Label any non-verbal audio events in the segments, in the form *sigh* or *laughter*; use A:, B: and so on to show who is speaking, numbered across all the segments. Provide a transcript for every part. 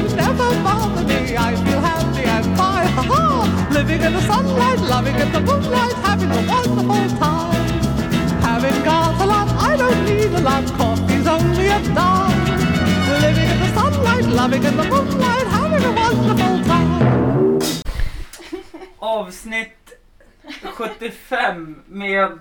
A: worries never bother me. I feel happy and fine, ha ha! Living in the sunlight, loving in the moonlight, having a wonderful time. Having got a lot, I don't need a lot. Coffee's only a dime. Living in the sunlight, loving in the moonlight, having a wonderful time. *laughs*
B: Avsnitt 75 med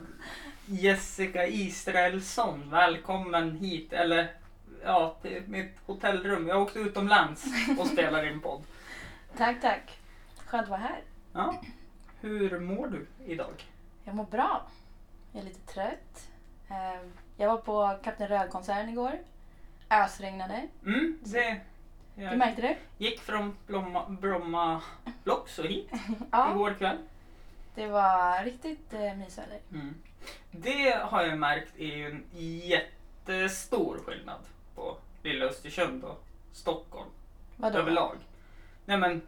B: Jessica Israelsson. Välkommen hit, eller ja, till mitt hotellrum. Jag åkte utomlands och spelar in podd. *laughs*
C: Tack, tack. Skönt att vara här.
B: Ja. Hur mår du idag?
C: Jag mår bra. Jag är lite trött. Eh, Jag var på Kapten Röd-konserten igår. Ösregnade.
B: Mm, det...
C: Du
B: Jag
C: märkte det?
B: gick från Bromma, Bromma Blocks och hit *laughs*
C: Ja.
B: igår kväll.
C: Det var riktigt eh, mysväder.
B: Mm. Det har jag märkt är ju en jättestor skillnad på lilla Östersund och Stockholm
C: Vadå?
B: överlag. Nej men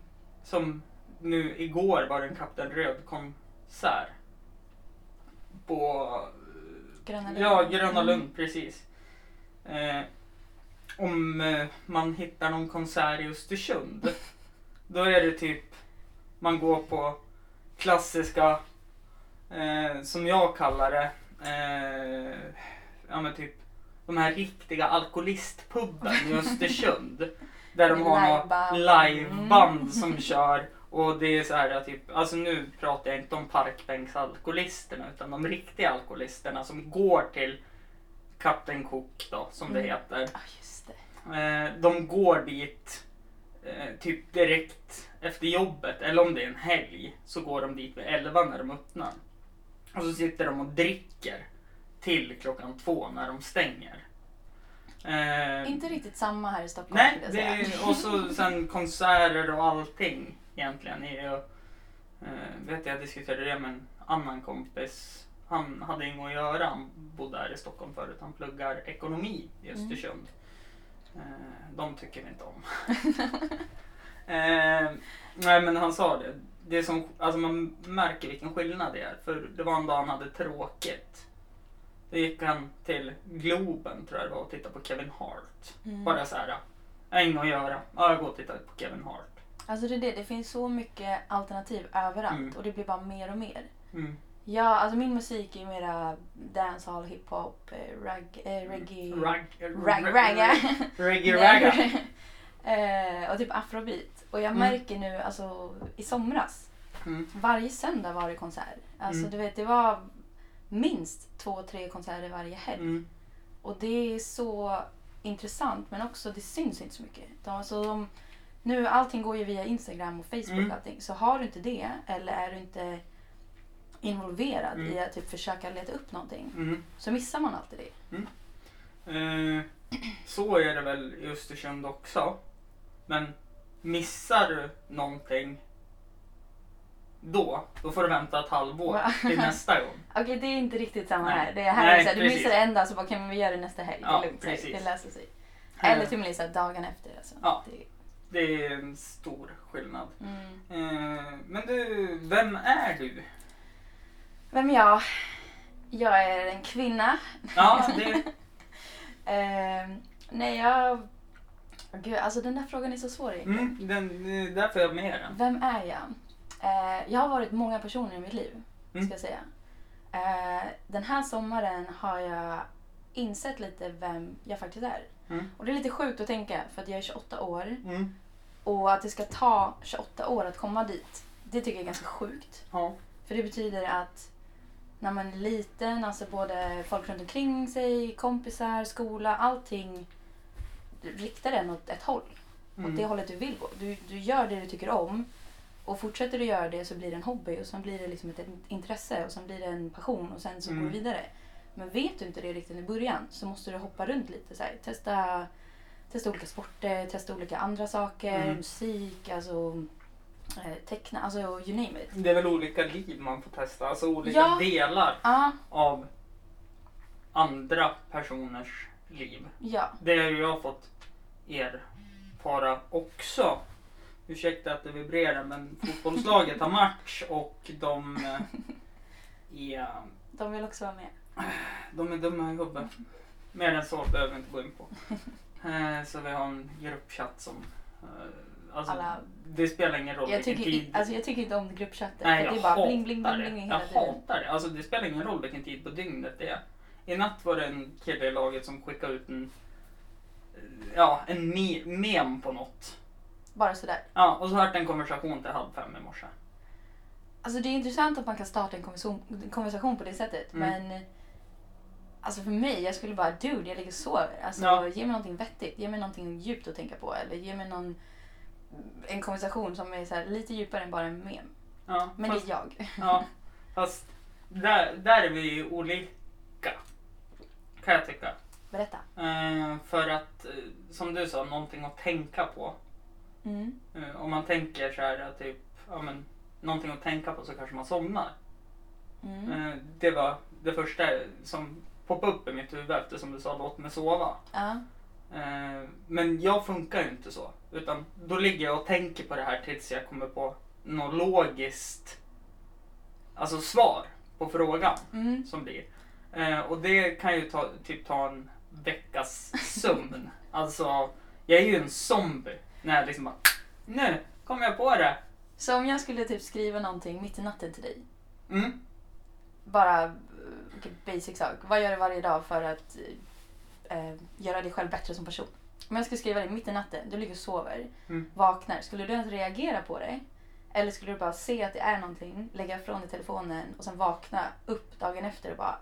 B: som nu igår var det en Kapten Röd-konsert. På
C: Gröna Lund.
B: Ja, Gröna
C: Mm.
B: Lund, precis. Eh, om eh, man hittar någon konsert i Östersund, då är det typ man går på klassiska, eh, som jag kallar det, eh, ja men typ de här riktiga alkoholistpubben i Östersund. *laughs* Där de har några
C: Liveband.
B: liveband som kör och det är så här typ, alltså nu pratar jag inte om parkbänksalkoholisterna utan de riktiga alkoholisterna som går till Kapten Cook då som det
C: Mm.
B: heter.
C: Ja, just det.
B: Eh, de går dit eh, typ direkt efter jobbet eller om det är en helg så går de dit vid 11 när de öppnar. Och så sitter de och dricker till klockan två när de stänger. Eh,
C: Inte riktigt samma här i Stockholm
B: Nej,
C: jag
B: det är, och så sen konserter och allting egentligen. Är ju, eh, vet jag diskuterade det med en annan kompis. Han hade inget att göra. Han bodde här i Stockholm förut. Han pluggar ekonomi i
C: Mm.
B: Östersund. Eh, de tycker vi inte om. *laughs* eh, nej men han sa det. det som, alltså man märker vilken skillnad det är. För det var en dag han hade tråkigt. Då gick han till Globen tror jag det var och tittade på Kevin Hart.
C: Mm.
B: Bara så här. Jag inget att göra. Ja, jag går och tittar på Kevin Hart.
C: Alltså det är det, det finns så mycket alternativ överallt
B: Mm.
C: och det blir bara mer och mer.
B: Mm.
C: Ja, alltså min musik är mera dancehall, hiphop, eh, rag, eh, reggae.
B: Rag,
C: Rag, ragga.
B: Reggae ragga.
C: eh, och typ afrobeat. Och jag
B: Mm.
C: märker nu, alltså i somras,
B: Mm.
C: varje söndag var det konsert. Alltså
B: Mm.
C: du vet, det var minst två, tre konserter varje helg.
B: Mm.
C: Och det är så intressant men också det syns inte så mycket. De, alltså, de, nu allting går ju via Instagram och Facebook
B: Mm.
C: allting. Så har du inte det eller är du inte involverad
B: Mm.
C: i att typ försöka leta upp någonting
B: Mm.
C: så missar man alltid det.
B: Eh, så är det väl i Östersund också. Men missar du någonting då, då får du vänta ett halvår till nästa gång. *laughs*
C: Okej, det är inte riktigt samma
B: Nej.
C: här. Det är här
B: Nej,
C: är så här, du missar en dag så bara kan vi göra det nästa helg.
B: Ja,
C: det är lugnt,
B: precis.
C: det löser sig. Eller till och med dagen efter. Alltså.
B: Ja.
C: Det,
B: Det är en stor skillnad.
C: mm.
B: Eh, men du, vem är du?
C: Vem är jag? Jag är en kvinna.
B: Ja, *laughs* det...
C: Eh, nej, jag... Gud, alltså den där frågan är så svår egentligen.
B: Mm, den, det är därför jag med den.
C: Vem är jag? Eh, jag har varit många personer i mitt liv,
B: Mm.
C: ska jag säga. Eh, den här sommaren har jag insett lite vem jag faktiskt är.
B: Mm.
C: Och det är lite sjukt att tänka, för att jag är 28 år.
B: Mm.
C: Och att det ska ta 28 år att komma dit, det tycker jag är ganska sjukt.
B: Ja.
C: För det betyder att när man är liten, alltså både folk runt omkring sig, kompisar, skola, allting riktar en åt ett håll. Åt det
B: Mm.
C: hållet du vill gå. Du, du gör det du tycker om och fortsätter du göra det så blir det en hobby och sen blir det liksom ett intresse och sen blir det en passion och sen så
B: Mm.
C: går du vidare. Men vet du inte det riktigt i början så måste du hoppa runt lite. Så här, testa, testa olika sporter, testa olika andra saker,
B: Mm.
C: musik, alltså eh, teckna, alltså you name it.
B: Det är väl olika liv man får testa, alltså olika
C: Ja.
B: delar
C: Ja,
B: av andra personers liv.
C: ja.
B: Det har jag fått erfara också. Ursäkta att det vibrerar men fotbollslaget har match och de eh, är, *laughs*
C: De vill också vara med.
B: de är dumma i huvudet. Mer än så behöver vi inte gå in på. *laughs* Eh, Så vi har en gruppchatt som eh, Alltså,
C: Alla-
B: Det spelar ingen roll
C: Jag
B: vilken
C: tycker,
B: tid.
C: alltså, jag tycker inte om gruppchatten.
B: Nej, jag
C: det är bara bling, bling, bling, bling
B: Jag
C: hela tiden.
B: hatar det. Alltså, det spelar ingen roll vilken tid på dygnet det är. I natt var det en kille i laget som skickade ut en, ja, en me- mem på något.
C: Bara sådär.
B: Ja, och så hade en konversation till halv fem i morse.
C: Alltså det är intressant att man kan starta en konversation, konversation på det sättet.
B: Mm.
C: Men alltså för mig, jag skulle bara dude, jag ligger och sover. Alltså
B: Ja.
C: ge mig någonting vettigt. Ge mig någonting djupt att tänka på. Eller ge mig någon, en konversation som är så här, lite djupare än bara en mem.
B: Ja,
C: Men
B: fast,
C: det är jag.
B: ja, fast där, där är vi ju olika. Kan jag tycka.
C: Berätta.
B: Eh, för att, eh, som du sa, någonting att tänka på.
C: Mm.
B: Eh, om man tänker så här, typ, ja men, någonting att tänka på så kanske man somnar.
C: Mm.
B: Eh, det var det första som poppade upp i mitt huvud eftersom du sa låt mig sova. Eh, men jag funkar ju inte så. Utan då ligger jag och tänker på det här tills jag kommer på något logiskt alltså svar på frågan
C: Mm.
B: som blir. Och det kan ju ta, typ ta en veckas sömn. *laughs* alltså, jag är ju en zombie när jag liksom bara, nu kom jag på det.
C: Så om jag skulle typ skriva någonting mitt i natten till dig.
B: Mm.
C: Bara eh, okej, basic sak. Vad gör du varje dag för att eh, göra dig själv bättre som person? Om jag skulle skriva det mitt i natten, du ligger och sover,
B: Mm.
C: vaknar. Skulle du ens reagera på det? Eller skulle du bara se att det är någonting, lägga ifrån dig telefonen och sen vakna upp dagen efter och bara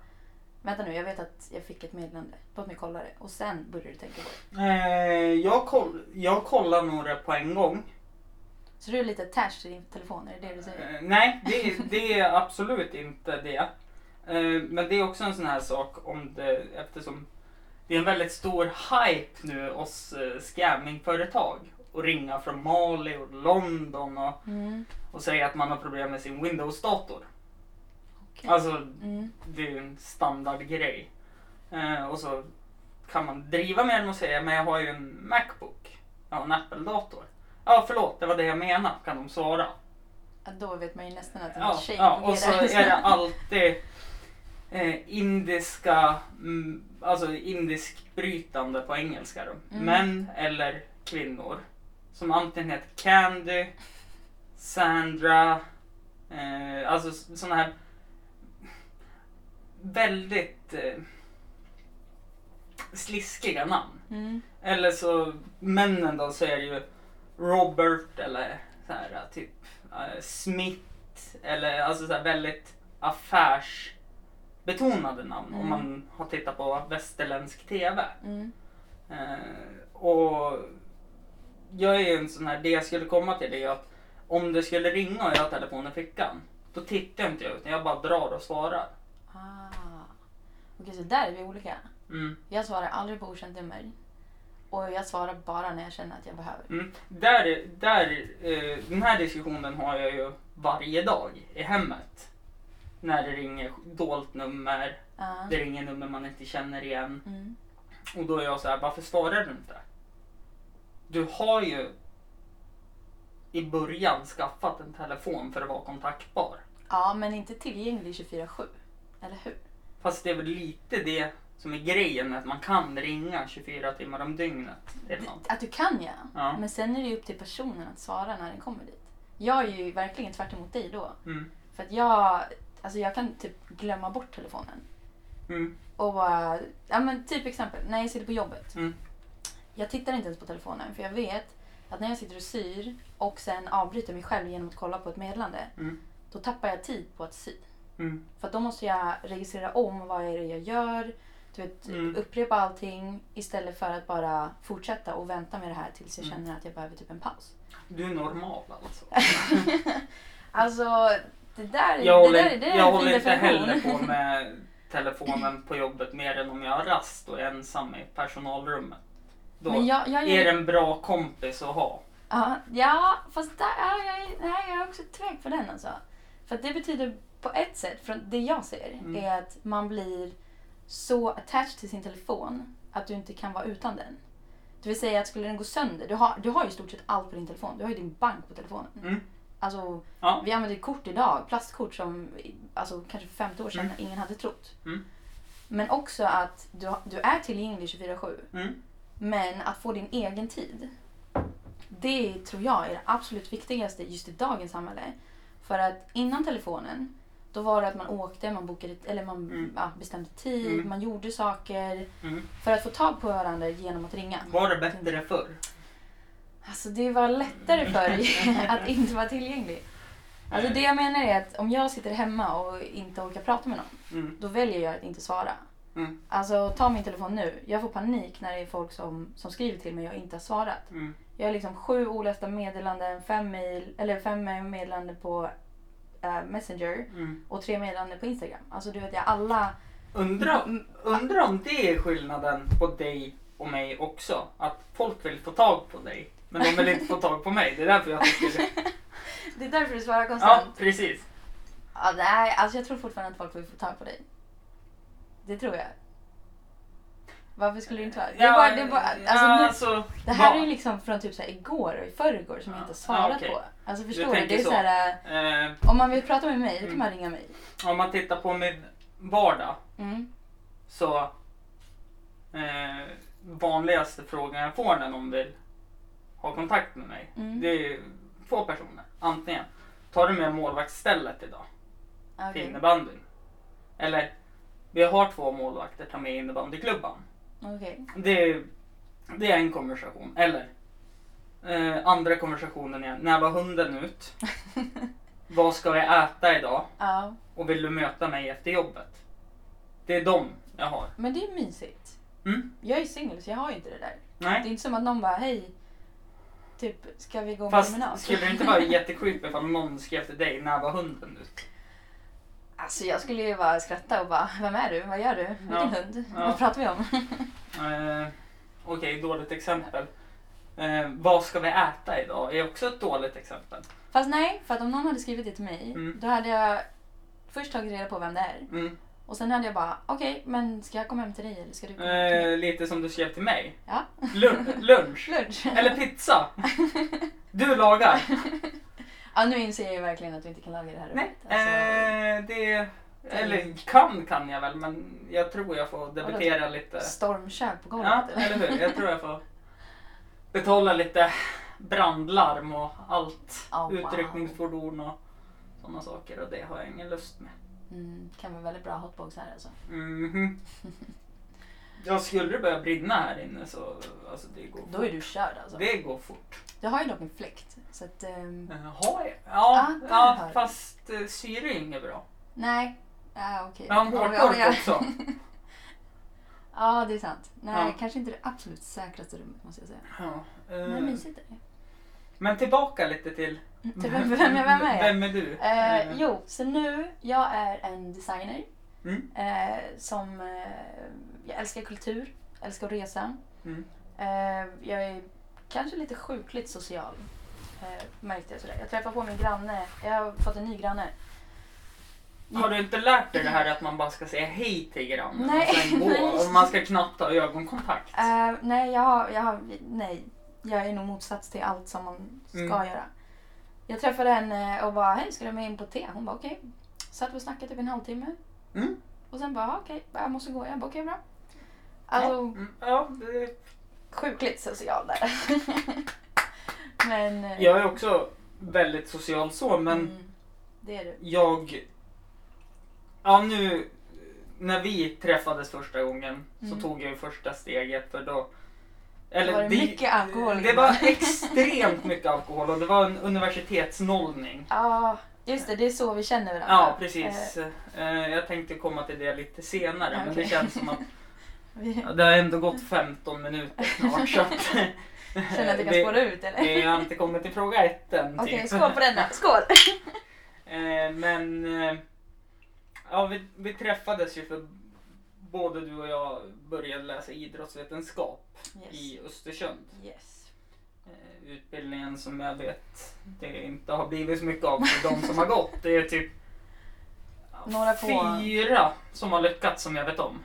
C: Vänta nu, jag vet att jag fick ett meddelande. Låt mig kolla det. Och sen börjar du tänka på det.
B: Eh, jag, koll, jag kollar det på en gång.
C: Så du är lite attached till din telefon, är det det du säger?
B: Eh, nej, det, det är absolut inte det. Eh, men det är också en sån här sak om det, eftersom det är en väldigt stor hype nu hos eh, scammingföretag. Och ringa från Mali och London och,
C: Mm.
B: och säga att man har problem med sin Windows-dator.
C: Okej.
B: Alltså,
C: Mm.
B: det är ju en standardgrej. Eh, och så kan man driva med den och säga, men jag har ju en Macbook. Jag har en Apple-dator. Ja, förlåt, det var det jag menade, kan de svara.
C: Ja, då vet man ju nästan att en
B: Ja,
C: tjej
B: ja, och så är det *laughs* alltid eh, indiska, mm, alltså indiskbrytande på engelska då.
C: Mm.
B: Män eller kvinnor. Som antingen heter Candy, Sandra, eh, alltså sådana här väldigt eh, sliskiga namn.
C: Mm.
B: Eller så männen då så är det ju Robert eller så här typ eh, Smith eller alltså så här väldigt affärsbetonade namn om
C: Mm.
B: man har tittat på västerländsk TV.
C: Mm.
B: Eh, och jag är ju en sån här, det jag skulle komma till är att om det skulle ringa och jag har telefonen i fickan då tittar jag inte jag utan jag bara drar och svarar.
C: Ah. Okej, så där är vi olika.
B: Mm.
C: Jag svarar aldrig på okänt nummer. Och jag svarar bara när jag känner att jag behöver.
B: Mm. Där, där, eh, den här diskussionen har jag ju varje dag i hemmet. När det ringer dolt nummer,
C: Ja.
B: det ringer nummer man inte känner igen.
C: Mm.
B: Och då är jag så här, varför svarar du inte? Du har ju i början skaffat en telefon för att vara kontaktbar.
C: ja, men inte tillgänglig 24-7. Eller hur?
B: Fast det är väl lite det som är grejen med att man kan ringa 24 timmar om dygnet. Något.
C: Att du kan ja.
B: Ja.
C: Men sen är det ju upp till personen att svara när den kommer dit. Jag är ju verkligen tvärt emot dig då.
B: Mm.
C: För att jag, alltså jag kan typ glömma bort telefonen.
B: Mm.
C: Och bara, ja men typ exempel, när jag sitter på jobbet.
B: Mm.
C: Jag tittar inte ens på telefonen för jag vet att när jag sitter och syr och sen avbryter mig själv genom att kolla på ett meddelande.
B: Mm.
C: Då tappar jag tid på att sy.
B: Mm.
C: För då måste jag registrera om vad är det jag gör. Du vet,
B: Mm.
C: upprepa allting istället för att bara fortsätta och vänta med det här tills jag
B: Mm.
C: känner att jag behöver typ en paus.
B: Du är normal alltså. *laughs*
C: Alltså, det där,
B: Jag
C: det
B: håller,
C: där, det är
B: jag håller inte heller på *laughs* med telefonen på jobbet mer än om jag har rast och är ensam i personalrummet. Då
C: Men jag, jag,
B: är det en bra kompis att ha.
C: Ja, ja, fast där, ja, jag, nej, jag är också tvek på den alltså. För det betyder på ett sätt, från det jag ser,
B: Mm.
C: är att man blir så attached till sin telefon att du inte kan vara utan den. Det vill säga att skulle den gå sönder, du har, du har ju i stort sett allt på din telefon. Du har ju din bank på telefonen.
B: Mm.
C: Alltså,
B: Ja.
C: vi använder kort idag, plastkort som alltså, kanske för 50 år sedan
B: Mm.
C: ingen hade trott.
B: Mm.
C: Men också att du, du är tillgänglig 24-7.
B: Mm.
C: Men att få din egen tid, det tror jag är det absolut viktigaste just i dagens samhälle. För att innan telefonen, då var det att man åkte, man, bokade, eller man
B: Mm.
C: ja, bestämde tid,
B: Mm.
C: man gjorde saker
B: Mm.
C: för att få tag på varandra genom att ringa.
B: Var det bättre förr?
C: Alltså det var lättare förr *laughs* att inte vara tillgänglig. Alltså det jag menar är att om jag sitter hemma och inte orkar prata med någon,
B: Mm.
C: då väljer jag att inte svara.
B: Mm.
C: Alltså ta min telefon nu. Jag får panik när det är folk som, som skriver till mig och jag inte har svarat.
B: Mm.
C: Jag har liksom sju olästa meddelanden, fem, mail, eller fem meddelanden på eh, Messenger
B: Mm.
C: och tre meddelanden på Instagram. Alltså du vet jag alla...
B: Undra,
C: Mm.
B: undra om det är skillnaden på dig och mig också. Att folk vill få tag på dig. Men de vill inte få tag på mig. Det är därför jag tycker det. *laughs*
C: Är därför du svarar
B: Ja,
C: konstant.
B: precis.
C: Ja, nej, alltså jag tror fortfarande att folk vill få tag på dig. Det tror jag. Varför skulle det inte vara? Det, bara, det, bara, alltså,
B: ja, alltså,
C: det här
B: va-
C: är ju liksom från typ så här igår och i förrgår som jag
B: Ja.
C: inte har svarat
B: Ja, okej.
C: på. Alltså förstår du? Det är
B: så.
C: så här,
B: Eh,
C: om man vill prata med mig, då kan
B: Mm.
C: man ringa mig.
B: om man tittar på min vardag
C: Mm.
B: så eh, vanligaste frågan jag får när någon vill ha kontakt med mig.
C: Mm.
B: Det är två personer. Antingen tar du med målvaktsstället idag till
C: Okej.
B: innebandyn. Eller vi har två målvakter, ta med innebandyklubban.
C: Okej.
B: Det är, det är en konversation. Eller eh, andra konversationen är när var hunden ut? *laughs* Vad ska vi äta idag?
C: Ja,
B: Och vill du möta mig efter jobbet? Det är de jag har.
C: men det är mysigt.
B: Mm?
C: Jag är singel så jag har ju inte det där. Det är
B: Nej.
C: inte som att någon bara, hej, typ, ska vi gå på
B: Fast
C: promenad?
B: skulle det inte vara jättecreepy ifall någon skrev till dig när var hunden ut?
C: Alltså jag skulle ju bara skratta och bara, vem är du? Vad gör du? Vilken
B: Ja.
C: hund?
B: Ja.
C: Vad pratar vi om? *laughs*
B: Eh, Okej, dåligt exempel. Eh, vad ska vi äta idag? Är också ett dåligt exempel.
C: Fast nej, för att om någon hade skrivit det till mig,
B: Mm.
C: då hade jag först tagit reda på vem det är.
B: Mm.
C: Och sen hade jag bara, okej, men ska jag komma hem till dig eller ska du komma hem till mig?
B: Eh, lite som du skrev till mig.
C: Ja,
B: Lun- lunch. *laughs*
C: lunch.
B: Eller pizza. *laughs* Du lagar.
C: Ja, nu inser jag verkligen att vi inte kan laga det här
B: Nej,
C: rummet. Alltså,
B: eh, det... Eller kan kan jag väl, men jag tror jag får debitera lite.
C: Stormkök på golvet.
B: Ja, eller hur? Jag tror jag får betala lite brandlarm och allt.
C: Oh, wow.
B: Utryckningsfordon och sådana saker och det har jag ingen lust med.
C: Mm, kan vara väldigt bra hotbox här alltså.
B: Mhm. *laughs* Ja, skulle det börja brinna här inne så alltså, det går
C: Då
B: fort.
C: är du körd alltså.
B: Det går fort.
C: Jag har ju dock en fläkt. Så att, ehm,
B: Jaha, ja. Ja,
C: Ah,
B: ja
C: har
B: fast eh, syre är inget bra.
C: nej. Ja, okej.
B: Jag har en
C: jag-
B: hårtork
C: jag-
B: också. *laughs*
C: Ja, det är sant. Nej,
B: Ja.
C: kanske inte det absolut säkraste rummet måste jag säga.
B: Ja, eh,
C: Men mysigt är det.
B: Men tillbaka lite till...
C: Till vem, vem, jag- vem är jag?
B: Vem är du?
C: Eh,
B: Eh,
C: jo, så nu, jag är en designer
B: Mm.
C: som, jag älskar kultur, älskar att resa.
B: Mm.
C: Eh, jag är kanske lite sjukligt social, eh, märkte jag sådär. Jag träffade på min granne, jag har fått en ny granne.
B: Har du inte lärt dig det här att man bara ska säga hej till grannen
C: Nej,
B: och sen gå?
C: nej.
B: Och man ska knappt ha ögonkontakt?
C: Eh, nej, jag har, jag har, nej, jag är nog motsats till allt som man ska
B: Mm.
C: göra. Jag träffade henne och bara, hej ska du med in på te? Hon bara okej. Satt vi och snackade typ en halvtimme.
B: Mm.
C: Och sen bara, okej, jag måste gå. Jag bara, okej bra. Alltså.
B: Mm, ja, det,
C: sjukligt social där. *laughs* men... eh,
B: jag är också väldigt social så, men
C: mm, det är du.
B: jag... Ja, nu när vi träffades första gången
C: Mm.
B: så tog jag ju första steget för då...
C: Då var det mycket alkohol
B: Det var extremt *laughs* mycket alkohol och det var en universitetsnollning.
C: Ja, just det. Det är så vi känner varandra.
B: Ja, precis.
C: Eh,
B: Eh, Jag tänkte komma till det lite senare, men det känns som att *laughs* *laughs* det har ändå gått 15 minuter snart. så att, *laughs*
C: känner att vi kan spåra ut eller?
B: Vi har inte kommit till fråga ett än.
C: Okej,
B: typ.
C: skål på den då. Skål! *laughs*
B: Eh, Men eh, ja, vi, vi träffades ju för både du och jag började läsa idrottsvetenskap
C: Yes.
B: i Östersund.
C: yes.
B: Eh, Utbildningen som jag vet det inte har blivit så mycket av för de som har gått. Det är typ
C: Några få.
B: fyra som har lyckats som jag vet om.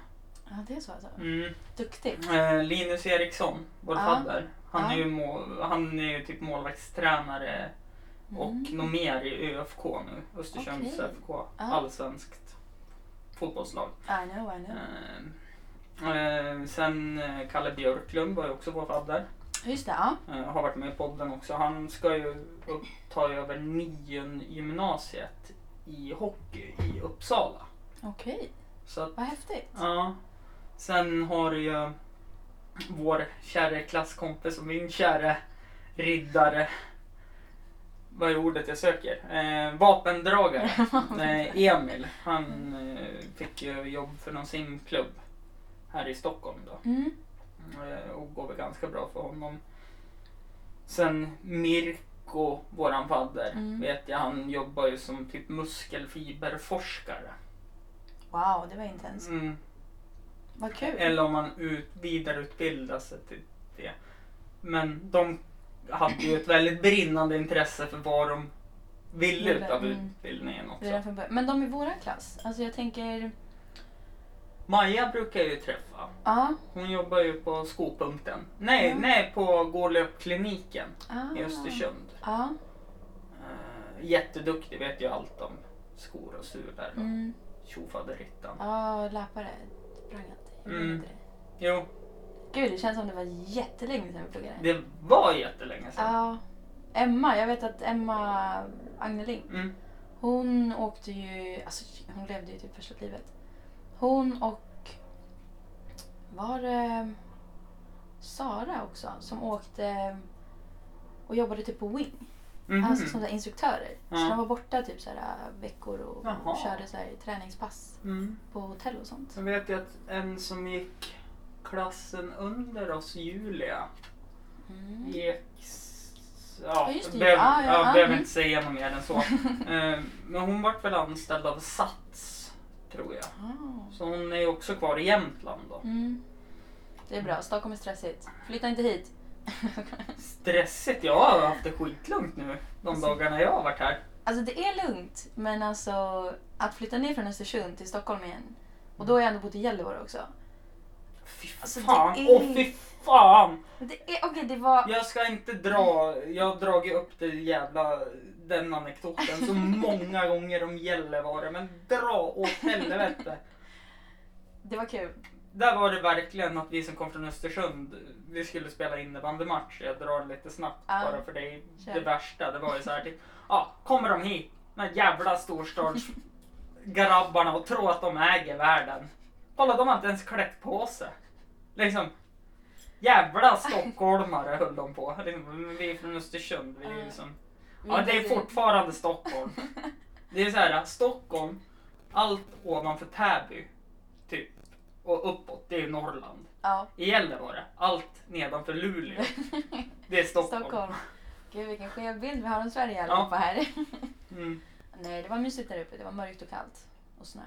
C: Ja, det är så alltså.
B: Mm.
C: Duktigt.
B: Eh, Linus Eriksson, vår
C: Ja.
B: fadder. Han,
C: Ja.
B: är ju mål, han är ju typ målvaktstränare och
C: Mm.
B: något mer i ÖFK nu. Östersunds
C: Okej.
B: FK.
C: Ja.
B: Allsvenskt fotbollslag.
C: I know, I know.
B: Eh, eh, sen eh, Kalle Björklund var ju också vår fadder.
C: Just det, ja.
B: Eh, har varit med i podden också. Han ska ju upp, ta över nion gymnasiet i hockey i Uppsala.
C: Okej,
B: Så att,
C: vad häftigt.
B: ja. Sen har ju vår kära klasskompis och min kära riddare. Vad är ordet jag söker? Eh, vapendragare. *laughs* Nej, Emil. Han eh, fick ju jobb för någon simklubb här i Stockholm då.
C: Mm.
B: Eh, och går väl ganska bra för honom. Sen Mirko, våran fadder,
C: Mm.
B: vet jag, han jobbar ju som typ muskelfiberforskare.
C: Wow, det var intensivt.
B: Mm.
C: Vad kul.
B: Eller om man ut, vidareutbildar sig till det. Men de hade ju ett väldigt brinnande intresse för vad de ville
C: Ville,
B: utav
C: mm.
B: utbildningen också.
C: Redan från början. Men de i våran klass, alltså jag tänker...
B: Maja brukar jag ju träffa.
C: Ja.
B: Hon jobbar ju på skopunkten. Nej,
C: Ja.
B: nej på Gårlöpkliniken
C: Ah.
B: i Östersund.
C: Ja.
B: Uh, jätteduktig, vet ju allt om skor och sular och
C: Mm.
B: tjofaderittan.
C: Ja, läpare sprang alltid.
B: Mm.
C: det.
B: Jo,
C: Gud, det känns som det var jättelänge sedan vi pluggade.
B: det var jättelänge sedan.
C: Ja. Emma, jag vet att Emma Agneling,
B: Mm.
C: hon åkte ju, alltså hon levde ju typ första livet. Hon och, var det Sara också som åkte och jobbade typ på Wing.
B: Mhm.
C: Alltså som instruktörer.
B: Ja.
C: Så de var borta typ så här veckor och
B: Jaha.
C: körde så här träningspass
B: mm.
C: på hotell och sånt.
B: Jag vet ju att en som gick klassen under oss, Julia,
C: Mm.
B: gick... Ja,
C: Ja, det.
B: behöver,
C: Ja, ja,
B: behöver
C: Mm.
B: inte säga något mer än så. *laughs* Eh, Men hon vart väl anställd av Sats, tror jag.
C: Ah.
B: Så hon är ju också kvar i Jämtland då.
C: Mm. Det är bra. Stockholm är stressigt. Flytta inte hit.
B: Stressigt? Jag har haft det skitlugnt nu de
C: Alltså-
B: dagarna jag har varit här.
C: Alltså det är lugnt, men alltså att flytta ner från Östersund till Stockholm igen. Och då har jag ändå bott i Gällivare också.
B: Fy
C: Alltså,
B: fan!
C: är-
B: Åh fy fan!
C: Det är, okej det var...
B: Jag ska inte dra, jag har dragit upp det jävla, den anekdoten så *laughs* många gånger om Gällivare men dra åt helvete.
C: Det var kul.
B: Där var det verkligen att vi som kom från Östersund, vi skulle spela innebandymatch. Jag drar lite snabbt
C: Ja.
B: bara för det,
C: Kör.
B: det värsta. Det var ju så här typ, ja, kommer de hit, de här jävla storstadsgrabbarna och tror att de äger världen. Kolla, de har inte ens klätt på sig. Liksom, jävla stockholmare höll de på. Liksom, Vi är från Östersund, vi är liksom, ja det är fortfarande Stockholm. Det är så här, Stockholm, allt ovanför Täby, typ, och uppåt, det är Norrland.
C: Ja,
B: I Gällivare, allt nedanför Luleå, *laughs* det är Stockholm.
C: Stockholm. Gud vilken skev bild vi har om Sverige allihopa här.
B: Mm. *laughs*
C: Nej, det var mysigt där uppe. Det var mörkt och kallt. Och snö.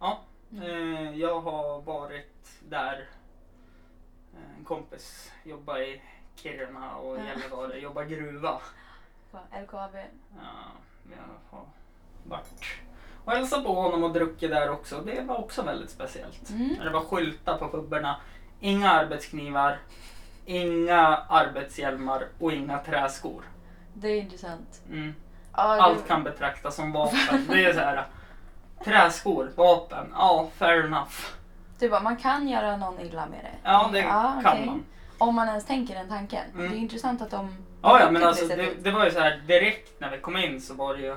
B: Ja,
C: Mm.
B: eh, jag har varit där. En kompis jobbar i Kiruna och
C: Ja.
B: Gällivare, jobbar gruva. *laughs*
C: På LKAB.
B: Ja, jag har varit och hälsat på honom och druckit där också. Det var också väldigt speciellt.
C: Mm.
B: Det var skyltar på pubarna. Inga arbetsknivar, inga arbetshjälmar och inga träskor.
C: Det är intressant.
B: Mm.
C: Det-
B: Allt kan betraktas som vapen. Det är så här. Träskor, vapen, ja fair enough.
C: Du bara, man kan göra någon illa med det.
B: Ja det
C: Ja,
B: kan
C: okej.
B: man.
C: Om man ens tänker den tanken.
B: Mm.
C: Det är intressant att de...
B: Ja, ja men alltså
C: det
B: det, det var ju så här direkt när vi kom in så var det ju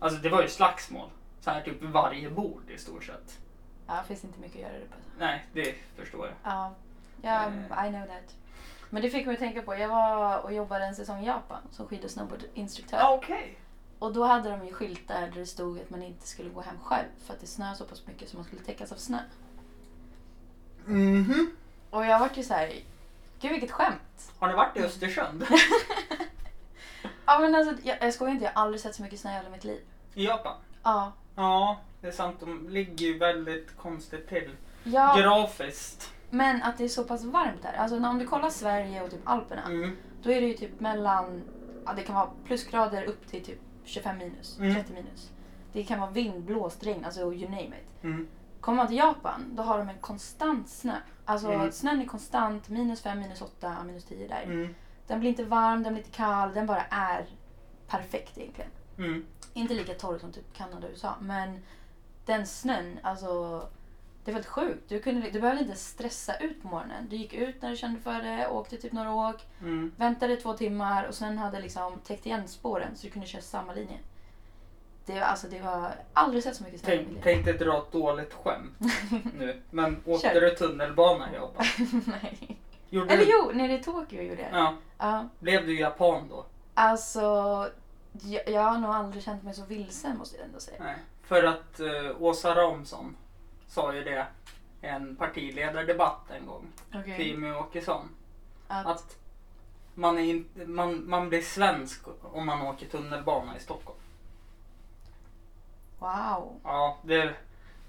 B: Alltså det var ju slagsmål. Så här typ varje bord i stort sett.
C: Ja, det finns inte mycket att göra det på.
B: Nej, det förstår jag.
C: Ja, ja
B: Eh.
C: I know that. Men det fick mig att tänka på, jag var och jobbade en säsong i Japan som skid och snowboardinstruktör.
B: Okej.
C: Och då hade de ju skyltar där det stod att man inte skulle gå hem själv för att det snöade så pass mycket så man skulle täckas av snö.
B: Mhm.
C: Och jag vart ju så här, gud vilket skämt.
B: Har ni varit i Östersund? *laughs* *laughs*
C: Ja men alltså, jag, jag skojar inte, jag har aldrig sett så mycket snö i hela mitt liv.
B: I Japan?
C: Ja.
B: Ja, det är sant. De ligger ju väldigt konstigt till.
C: ja
B: Grafiskt.
C: men att det är så pass varmt där. Alltså när- om du kollar Sverige och typ Alperna.
B: Mm.
C: Då är det ju typ mellan, ja det kan vara plusgrader upp till typ 25 minus,
B: Mm.
C: 30 minus. Det kan vara vind, blåst, regn, alltså you name it.
B: Mm.
C: Kommer man till Japan, då har de en konstant snö. Alltså
B: Mm.
C: snön är konstant, minus 5, minus 8, minus 10 där.
B: Mm.
C: Den blir inte varm, den blir inte kall, den bara är perfekt egentligen.
B: Mm.
C: Inte lika torr som typ Kanada och USA, men den snön, alltså Det var helt sjukt. Du, kunde, du behövde inte stressa ut på morgonen. Du gick ut när du kände för det, åkte typ några åk,
B: Mm.
C: väntade två timmar och sen hade liksom täckt igen spåren så du kunde köra samma linje. Det var, alltså, det var aldrig sett så mycket snö
B: Tänk, tänkte dra ett dåligt skämt *laughs* nu. Men åkte
C: Kör.
B: du tunnelbana i Japan? *laughs*
C: Nej.
B: Gjorde
C: Eller
B: du?
C: jo, nere i Tokyo gjorde jag det.
B: Ja.
C: Ja.
B: Blev du japan då?
C: Alltså, jag, jag har nog aldrig känt mig så vilsen måste jag ändå säga.
B: Nej. För att uh, Åsa Ramsson sa ju det i en partiledardebatt en gång
C: Okej.
B: Jimmie Åkesson.
C: Att,
B: Att man, är inte, man, man blir svensk om man åker tunnelbana i Stockholm.
C: wow.
B: Ja, det är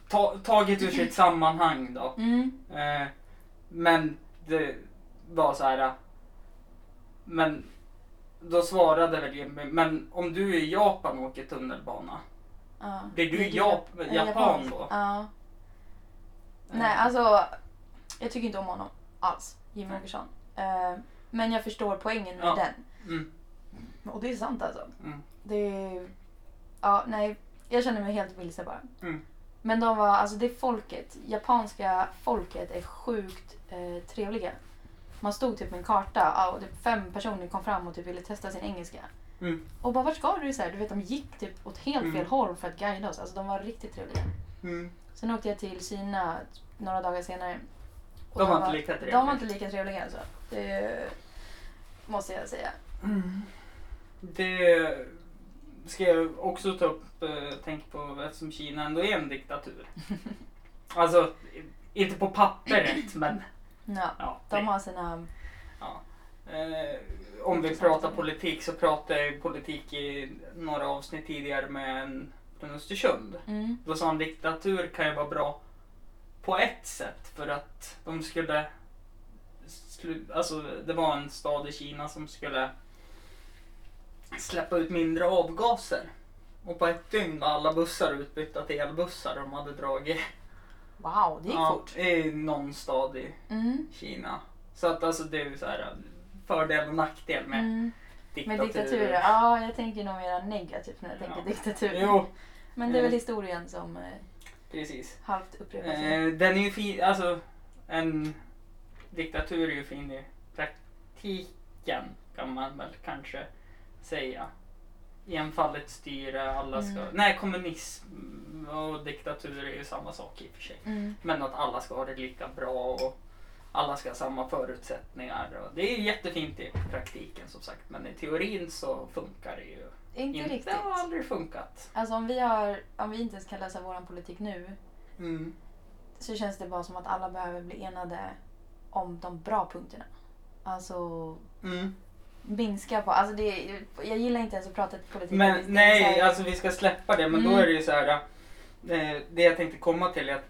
B: ta, taget ur sitt sammanhang då. *laughs*
C: Mm.
B: Eh, men det var så här. eh, Men då svarade väl Jimmy, men om du i Japan åker tunnelbana,
C: Ja.
B: blir du
C: är
B: Jap-
C: eh,
B: japan då?
C: Ja. Nej, alltså. Jag tycker inte om honom alls, Jimmy
B: Nej.
C: Åkesson. Eh, men jag förstår poängen med
B: Ja.
C: den.
B: Mm,
C: Och det är sant alltså.
B: mm,
C: Det är... Ja, nej. Jag känner mig helt vilse bara.
B: mm.
C: Men de var, alltså det folket, japanska folket är sjukt eh, trevliga. Man stod typ med en karta och typ fem personer kom fram och typ ville testa sin engelska.
B: Mm.
C: Och bara vart ska du? Så här, du vet de gick typ åt helt fel
B: Mm.
C: håll för att guida oss. Alltså de var riktigt trevliga.
B: Mm.
C: Sen åkte jag till Kina några dagar senare. Och
B: De var inte lika trevliga.
C: De var inte lika trevliga alltså. Det måste jag säga.
B: Det ska jag också ta upp, eh, tänk på eftersom Kina ändå är en diktatur. *laughs* Alltså, inte på pappret men
C: Ja,
B: ja.
C: de har sina...
B: Ja. Eh, om vi pratar politik så pratade jag politik i några avsnitt tidigare med en från Östersund.
C: Mm,
B: Då sa han diktatur kan ju vara bra på ett sätt för att de skulle Alltså det var en stad i Kina som skulle släppa ut mindre avgaser. Och på ett dygn var alla bussar utbytta till elbussar de hade dragit.
C: Wow, det gick
B: ja,
C: fort.
B: I någon stad i
C: Mm,
B: Kina. Så att alltså det är så här fördel och nackdel med
C: mm.
B: diktaturer.
C: Med diktaturer, ja jag tänker nog mer negativt när jag tänker
B: Ja.
C: diktatur.
B: Jo,
C: Men det är väl
B: Mm.
C: historien som eh,
B: precis.
C: halvt sig.
B: Eh, den är ju fin, alltså en diktatur är ju fin i praktiken kan man väl kanske säga. Enfaldigt styre, alla ska...
C: Mm.
B: Nej, kommunism och diktatur är ju samma sak i och för sig.
C: Mm.
B: Men att alla ska ha det lika bra och alla ska ha samma förutsättningar. Och det är jättefint i praktiken som sagt. Men i teorin så funkar det ju
C: Inte,
B: inte.
C: riktigt.
B: Det har aldrig funkat.
C: Alltså om vi, har, om vi inte ens kan läsa vår politik nu
B: Mm.
C: så känns det bara som att alla behöver bli enade om de bra punkterna. Alltså
B: Mm.
C: Minska på, alltså det, jag gillar inte ens att prata politik.
B: Men
C: Det
B: nej, alltså vi ska släppa det. Men då
C: Mm.
B: är det ju så här. Eh, det jag tänkte komma till är att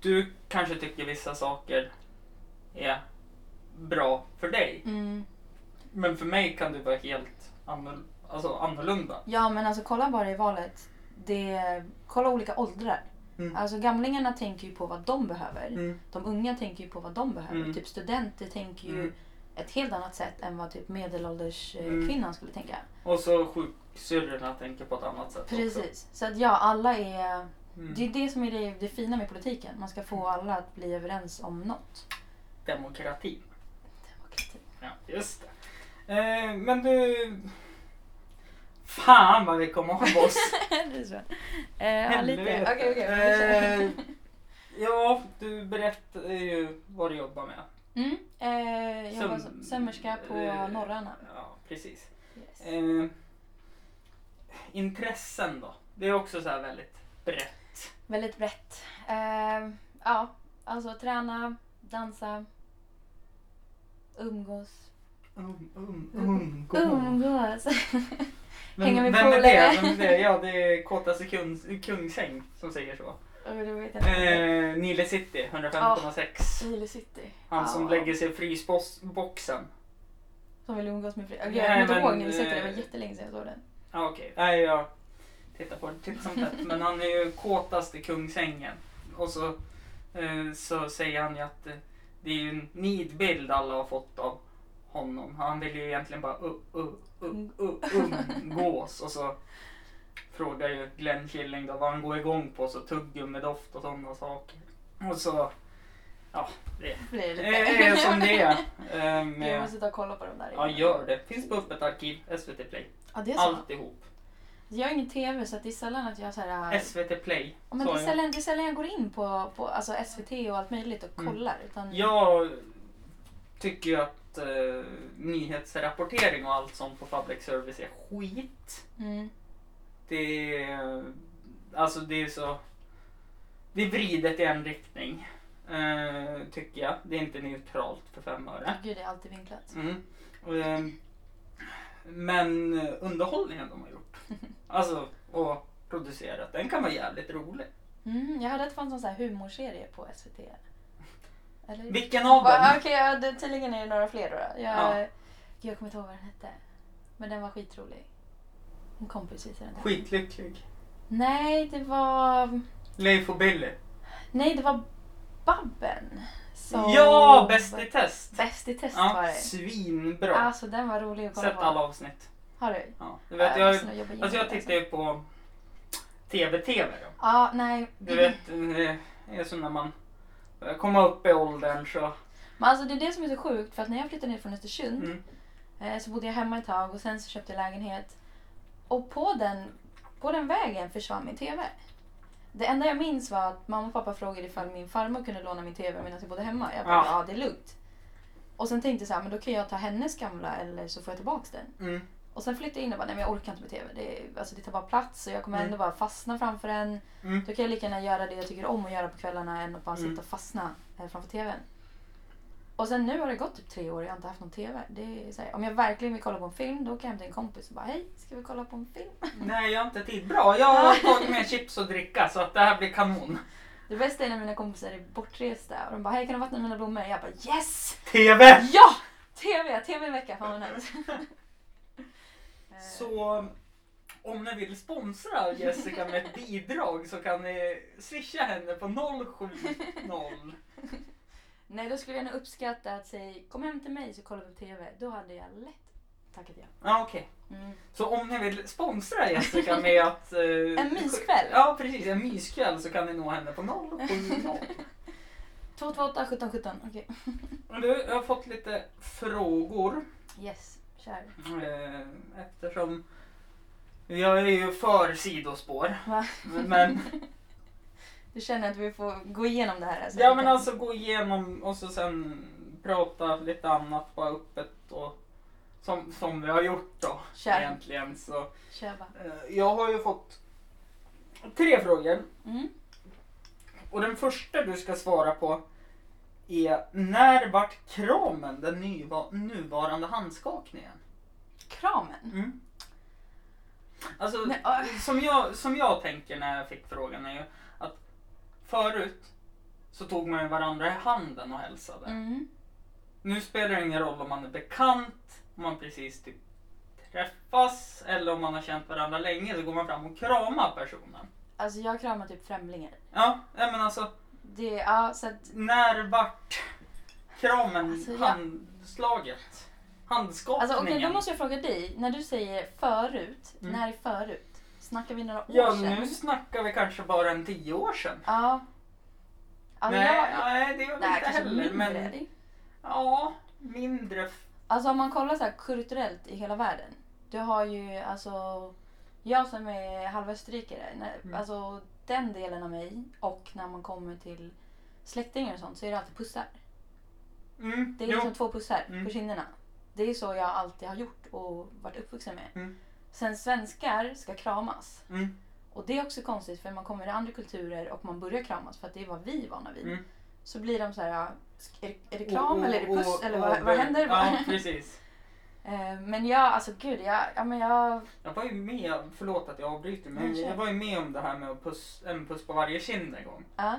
B: du kanske tycker vissa saker är bra för dig.
C: Mm.
B: Men för mig kan det vara helt alltså annorlunda.
C: Ja men alltså kolla bara i valet. Det, kolla olika åldrar.
B: Mm.
C: Alltså gamlingarna tänker ju på vad de behöver.
B: Mm.
C: De unga tänker ju på vad de behöver.
B: Mm.
C: Typ studenter tänker ju
B: Mm.
C: Ett helt annat sätt än vad typ medelålders eh,
B: Mm.
C: kvinnan skulle tänka.
B: Och så sjuksyrrorna tänker på ett annat sätt också.
C: Precis. Så att ja, alla är...
B: Mm.
C: Det är det som är det, det fina med politiken. Man ska få alla att bli överens om något.
B: Demokrati.
C: Demokrati.
B: Ja, just det. Eh, men du... Fan vad vi kommer av oss. *laughs*
C: det är så. Eh, ja, lite. Okej, okej.
B: Eh, Ja, du berättar ju vad du jobbar med.
C: Mm. Eh, jag
B: Söm-
C: som sömmerska på
B: eh,
C: Norrarna.
B: Ja, precis.
C: Yes.
B: Eh, intressen då? Det är också så här väldigt brett.
C: Väldigt brett. Eh, ja, alltså träna, dansa, umgås.
B: Um, um,
C: Mm.
B: umgås.
C: Umgås. Hänga med
B: vem är
C: polare.
B: det? Vem är det? Ja, det är kung, Kungsäng som säger så.
C: Jag.
B: Eh, Nile City, 115,6.
C: Nile City.
B: Han som lägger sig i frysboxen.
C: Som vill umgås med fler. Jag
B: Nej,
C: kommer inte ihåg Nile City, det var
B: eh,
C: jättelänge sedan jag såg den.
B: Okej. Nej, jag tittar på det titt som tätt. Men han är ju kåtast i Kungsängen. Och så, eh, så säger han ju att eh, det är ju en nidbild alla har fått av honom. Han vill ju egentligen bara uh, uh, uh, uh, *laughs* umgås. Och så frågar ju Glenn Killing då vad han går igång på. Så tuggummidoft och sådana saker. Och så, ja, det
C: Blir det
B: är som det är. *laughs* Eh,
C: Jag måste ta och kolla på dem där.
B: ja, gör det. Finns på öppet arkiv, SVT Play.
C: Ja, det är så.
B: Alltihop.
C: Jag har ingen TV så att det är sällan att jag så här...
B: SVT Play.
C: Ja, men
B: sa
C: det, är
B: jag.
C: sällan, det är sällan jag går in på, på alltså SVT och allt möjligt och
B: Mm.
C: kollar. Utan,
B: Jag tycker ju att eh, nyhetsrapportering och allt sånt på public service är skit.
C: Mm.
B: Det är, alltså det är så, det är vridet i en riktning. eh, tycker jag. Det är inte neutralt för fem öre.
C: Gud, det är alltid vinklat.
B: Mm. Eh, men underhållningen de har gjort, *laughs* alltså och producerat, den kan vara jävligt rolig.
C: Mm, jag hörde att det fanns sån här humorserie på SVT. Eller?
B: Vilken av
C: Va,
B: dem?
C: Okej, ja, det, tydligen är det några fler då. Jag,
B: Ja.
C: Jag kommer inte ihåg vad den hette. Men den var skitrolig. En kompis visade den.
B: Skitlycklig.
C: Nej, det var...
B: Leif och Billy.
C: Nej, det var Babben. som-
B: Ja, Bäst i test!
C: Bäst i test var det.
B: svinbra.
C: Alltså den var rolig att kolla
B: Sett
C: på.
B: alla avsnitt.
C: Har du?
B: Ja, du vet,
C: Ja,
B: jag,
C: jobba
B: alltså jag tittar ju på TV-TV.
C: Ja, nej.
B: Du vet, det är så när man komma upp i åldern så...
C: Men alltså det är det som är så sjukt för att när jag flyttade ner från Östersund
B: Mm.
C: eh, så bodde jag hemma ett tag och sen så köpte jag lägenhet. Och på den, på den vägen försvann min TV. Det enda jag minns var att mamma och pappa frågade ifall min farmor kunde låna min TV medan jag bodde hemma. Jag bara,
B: Ja.
C: ja det är lugnt. Och sen tänkte jag så här, men då kan jag ta hennes gamla eller så får jag tillbaks den.
B: Mm.
C: Och sen flyttade jag in och bara, nej men jag orkar inte med TV. Det, är- alltså, det tar bara plats och jag kommer
B: Mm.
C: ändå bara fastna framför den.
B: Mm.
C: Då kan jag lika gärna göra det jag tycker om att göra på kvällarna än att bara
B: Mm.
C: sitta och fastna eh, framför TVn. Och sen nu har det gått typ tre år och jag har inte haft någon TV. Det är så här, om jag verkligen vill kolla på en film då kan jag hem till en kompis och bara hej, ska vi kolla på en film? *laughs*
B: Nej, jag har inte tid. Bra, jag har tagit med chips och dricka så att det här blir kanon.
C: Det bästa är när mina kompisar är bortresta och de bara hej kan du vattna mina blommor? Jag bara yes!
B: TV!
C: Ja! TV! TV en vecka, fan vad nice.
B: Så om ni vill sponsra Jessica med ett bidrag så kan ni swisha henne på 070.
C: Nej då skulle jag nog uppskatta att säga kom hem till mig så kollar vi på TV. Då hade jag lätt tackat ja.
B: Ja, okej.
C: Mm.
B: Så om ni vill sponsra Jessica med att... eh, *laughs*
C: En myskväll.
B: Ja, precis. En myskväll så kan ni nå henne på 070.
C: 228 17 17, okej.
B: Du, jag har fått lite frågor.
C: Yes, kör.
B: eh, Eftersom jag är ju för sidospår.
C: Va?
B: Men,
C: Du känner att vi får gå igenom det här? Alltså,
B: ja men
C: kan-
B: alltså gå igenom och så sen prata lite annat bara öppet och som, som vi har gjort då
C: Kör.
B: egentligen. Så,
C: Kör bara.
B: eh, jag har ju fått tre frågor
C: Mm.
B: och den första du ska svara på är när vart kramen den nyva, nuvarande handskakningen?
C: Kramen?
B: Mm. Alltså,
C: Nej, äh.
B: som, jag, som jag tänker när jag fick frågan är ju förut så tog man ju varandra i handen och hälsade.
C: Mm.
B: Nu spelar det ingen roll om man är bekant, om man precis typ träffas eller om man har känt varandra länge så går man fram och kramar personen.
C: Alltså jag kramar typ främlingar.
B: Ja, men alltså
C: Det, ja, så att,
B: när vart kramen
C: Alltså, jag-
B: handslaget? Handskakningen?
C: alltså okej, då måste jag fråga dig. När du säger förut,
B: Mm.
C: när är förut? Snackar vi några år
B: Ja,
C: sedan?
B: nu snackar vi kanske bara en tio år sedan.
C: Ja. Alltså,
B: nej,
C: jag,
B: nej, det är väl
C: nej,
B: inte heller.
C: mindre.
B: Men
C: det.
B: ja, mindre.
C: Alltså om man kollar så här kulturellt i hela världen. Du har ju alltså, jag som är halvösterrikare,
B: Mm.
C: alltså den delen av mig och när man kommer till släktingar och sånt så är det alltid pussar.
B: Mm,
C: Det är
B: jo.
C: liksom två pussar
B: Mm.
C: på kinderna. Det är så jag alltid har gjort och varit uppvuxen med.
B: Mm.
C: Sen svenskar ska kramas.
B: Mm,
C: Och det är också konstigt för man kommer i andra kulturer och man börjar kramas för att det är vad vi är vana vid.
B: mm.
C: Så blir de så här, är det, är det kram
B: och-
C: eller är det puss
B: och-
C: eller vad, vad händer?
B: Ja, precis. *laughs*
C: Eh, men jag, alltså gud, jag, ja, men jag,
B: Jag var ju med, förlåt att jag avbryter, men
C: kör.
B: jag var ju med om det här med att puss, en puss på varje kind en gång.
C: ja.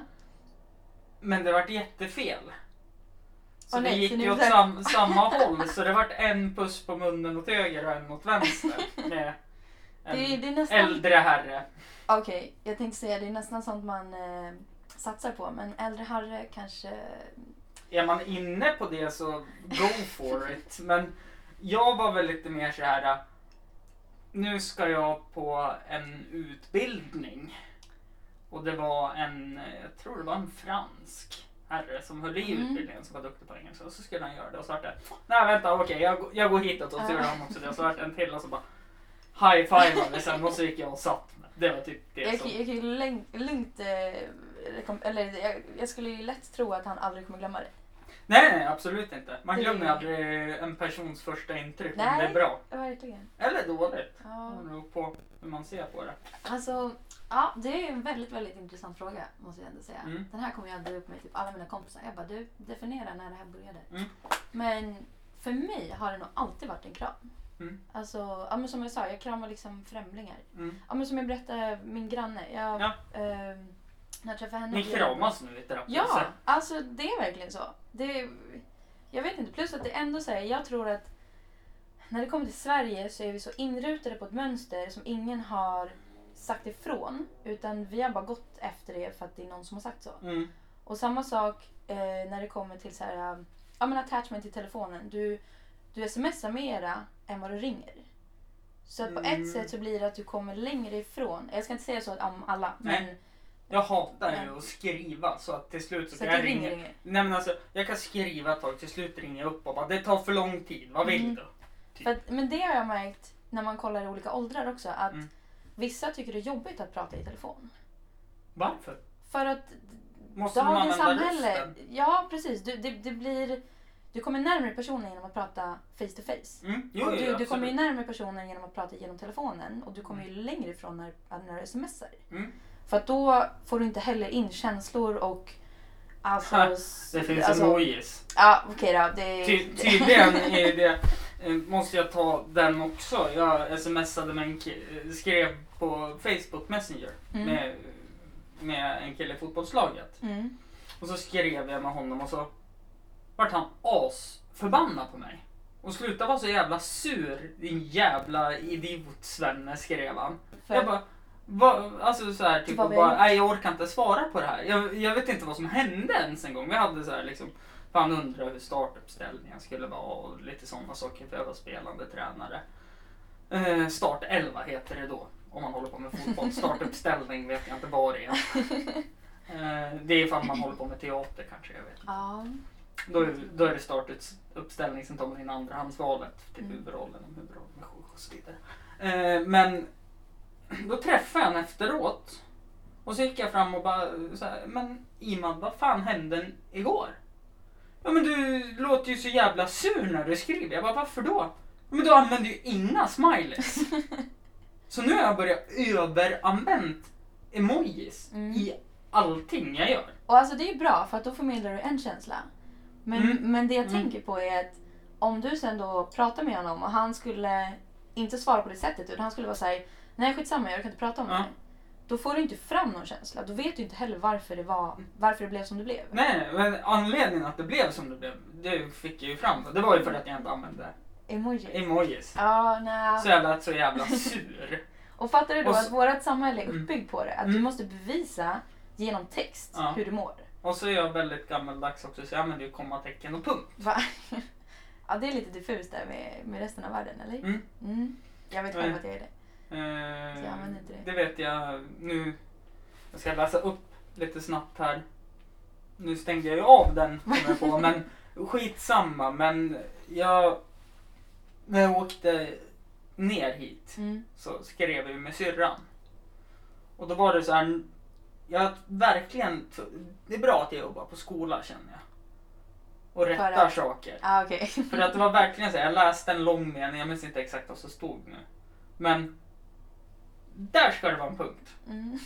B: Men det vart jättefel. Så
C: Åh,
B: det
C: nej,
B: gick ju åt sam, samma håll, så det vart en puss på munnen åt höger och en åt vänster. Med *laughs* en
C: Det, det nästan,
B: äldre herre.
C: okej, jag tänkte säga det är nästan sånt man eh, satsar på, men äldre herre kanske,
B: är man inne på det så go for it. Men jag var väl lite mer så här. Nu ska jag på en utbildning. Och det var en, jag tror det var en fransk herre som höll i
C: Mm.
B: utbildningen som var duktig på engelska. Och så skulle han göra det och så vart det, nej vänta okej jag, går- jag går hitåt och så gjorde han också det. Och så vart det en till och så bara high-fivade sen och så gick jag och satt mig. Det var typ det
C: Jag,
B: som...
C: jag kan ju lugnt, eh, eller jag, jag skulle ju lätt tro att han aldrig kommer glömma det.
B: Nej, nej absolut inte. Man
C: Det-
B: glömmer aldrig en persons första intryck om det är bra.
C: Verkligen.
B: Eller dåligt.
C: Ja.
B: Det beror på hur man ser på det.
C: Alltså, ja, det är en väldigt, väldigt intressant fråga måste jag ändå säga.
B: Mm.
C: Den här kommer jag dra upp med typ alla mina kompisar. Jag bara, du definiera när det här började.
B: Mm.
C: Men för mig har det nog alltid varit en kram.
B: Mm.
C: Alltså, ja, men som jag sa, jag kramar liksom främlingar.
B: Mm.
C: Ja, men som jag berättade, min granne. Jag,
B: Ja.
C: eh, när jag träffade henne.
B: Ni kramas nu i terapin.
C: Ja, alltså det är verkligen så. Det, jag vet inte, plus att det ändå säger, jag tror att när det kommer till Sverige så är vi så inrutade på ett mönster som ingen har sagt ifrån. Utan vi har bara gått efter det för att det är någon som har sagt så.
B: Mm.
C: Och samma sak eh, när det kommer till så här, um, ja, men attachment till telefonen. Du, du smsar mera än vad du ringer. Så att på
B: Mm.
C: ett sätt så blir det att du kommer längre ifrån. Jag ska inte säga så om alla,
B: Nej. Jag hatar ju att skriva så att till slut så
C: så
B: kan jag
C: du
B: ringa.
C: ringer.
B: Nej men alltså, jag kan skriva ett tag, till slut ringer jag upp och bara det tar för lång tid, vad vill
C: Mm.
B: du?
C: För att, men det har jag märkt när man kollar i olika åldrar också. Att
B: Mm.
C: vissa tycker det är jobbigt att prata i telefon.
B: Varför?
C: För att
B: Måste
C: dagens samhälle...
B: rösten?
C: Ja, precis. Du, det, det blir, du kommer närmare personen genom att prata face to face.
B: Mm, jo,
C: du, du
B: absolut.
C: kommer ju närmare personen genom att prata genom telefonen och du kommer ju längre ifrån när, när du smsar.
B: Mm.
C: För då får du inte heller in känslor och alltså...
B: Ha, Det finns
C: alltså,
B: emojis.
C: Ja, okej då. Det,
B: Ty, tydligen är det, eh, måste jag ta den också. Jag smsade med en ki- skrev på Facebook Messenger
C: Mm.
B: med, med en kille i fotbollslaget.
C: Mm.
B: Och så skrev jag med honom och så vart han as förbannad på mig. Och sluta vara så jävla sur din jävla idiot Svenne skrev han.
C: För,
B: Jag bara, va, alltså så här, typ bara, nej jag orkar inte svara på det här. Jag, jag vet inte vad som hände ens en gång. Vi hade så här liksom, för han undrade hur startuppställningen skulle vara och lite sådana saker för jag var spelande tränare. Eh, start 11 heter det då. Om man håller på med fotboll. *laughs* Startuppställning vet jag inte vad det är. Eh, det är ifall man håller på med teater kanske, jag vet.
C: ja.
B: Då är, då är det startuppställning, sen tar man in andrahandsvalet till
C: Mm.
B: huvudrollen om huvudrollen och så vidare. Eh, men då träffade jag honom efteråt och så gick jag fram och bara så här, men Iman vad fan hände igår? Ja men du låter ju så jävla sur när du skriver. Jag bara varför då? "Ja, Men du använder ju inga smileys. *laughs* så nu har jag börjat överanvänt emojis
C: Mm.
B: i allting jag gör.
C: Och alltså det är bra för att då förmedlar du en känsla. Men,
B: Mm.
C: men det jag
B: Mm.
C: tänker på är att om du sen då pratar med honom och han skulle inte svara på det sättet utan han skulle vara såhär, nej skitsamma jag kan inte prata om
B: Ja.
C: det. Då får du inte fram någon känsla. Då vet du inte heller varför det, var, varför det blev som det blev.
B: Nej, men anledningen att det blev som det blev, det fick jag ju fram. Det var ju för att jag inte använde
C: Emoji.
B: emojis.
C: Ja, nej.
B: Så jag lät så jävla sur. *laughs*
C: Och fattar du då
B: så-
C: att vårt samhälle är
B: Mm.
C: uppbyggt på det? Att du
B: Mm.
C: måste bevisa genom text
B: Ja.
C: hur du mår.
B: Och så är jag väldigt gammaldags också, så jag använder ju kommatecken och punkt.
C: Va? *laughs* ja, det är lite diffust där med, med resten av världen, eller?
B: Mm.
C: Mm. Jag vet själv att jag är det.
B: Eh,
C: jag använder inte det.
B: det vet jag nu. Jag ska läsa upp lite snabbt här. Nu stängde jag ju av den, jag på, men *laughs* skitsamma. Men jag, när jag åkte ner hit
C: Mm.
B: så skrev jag med syrran. Och då var det så här, jag verkligen, det är bra att jag jobbar på skola känner jag. Och rättar
C: att-
B: saker.
C: Ah, okej.
B: För att det var verkligen så här, jag läste en lång mening, jag minns inte exakt vad som stod nu. Men där ska det vara en punkt.
C: Mm.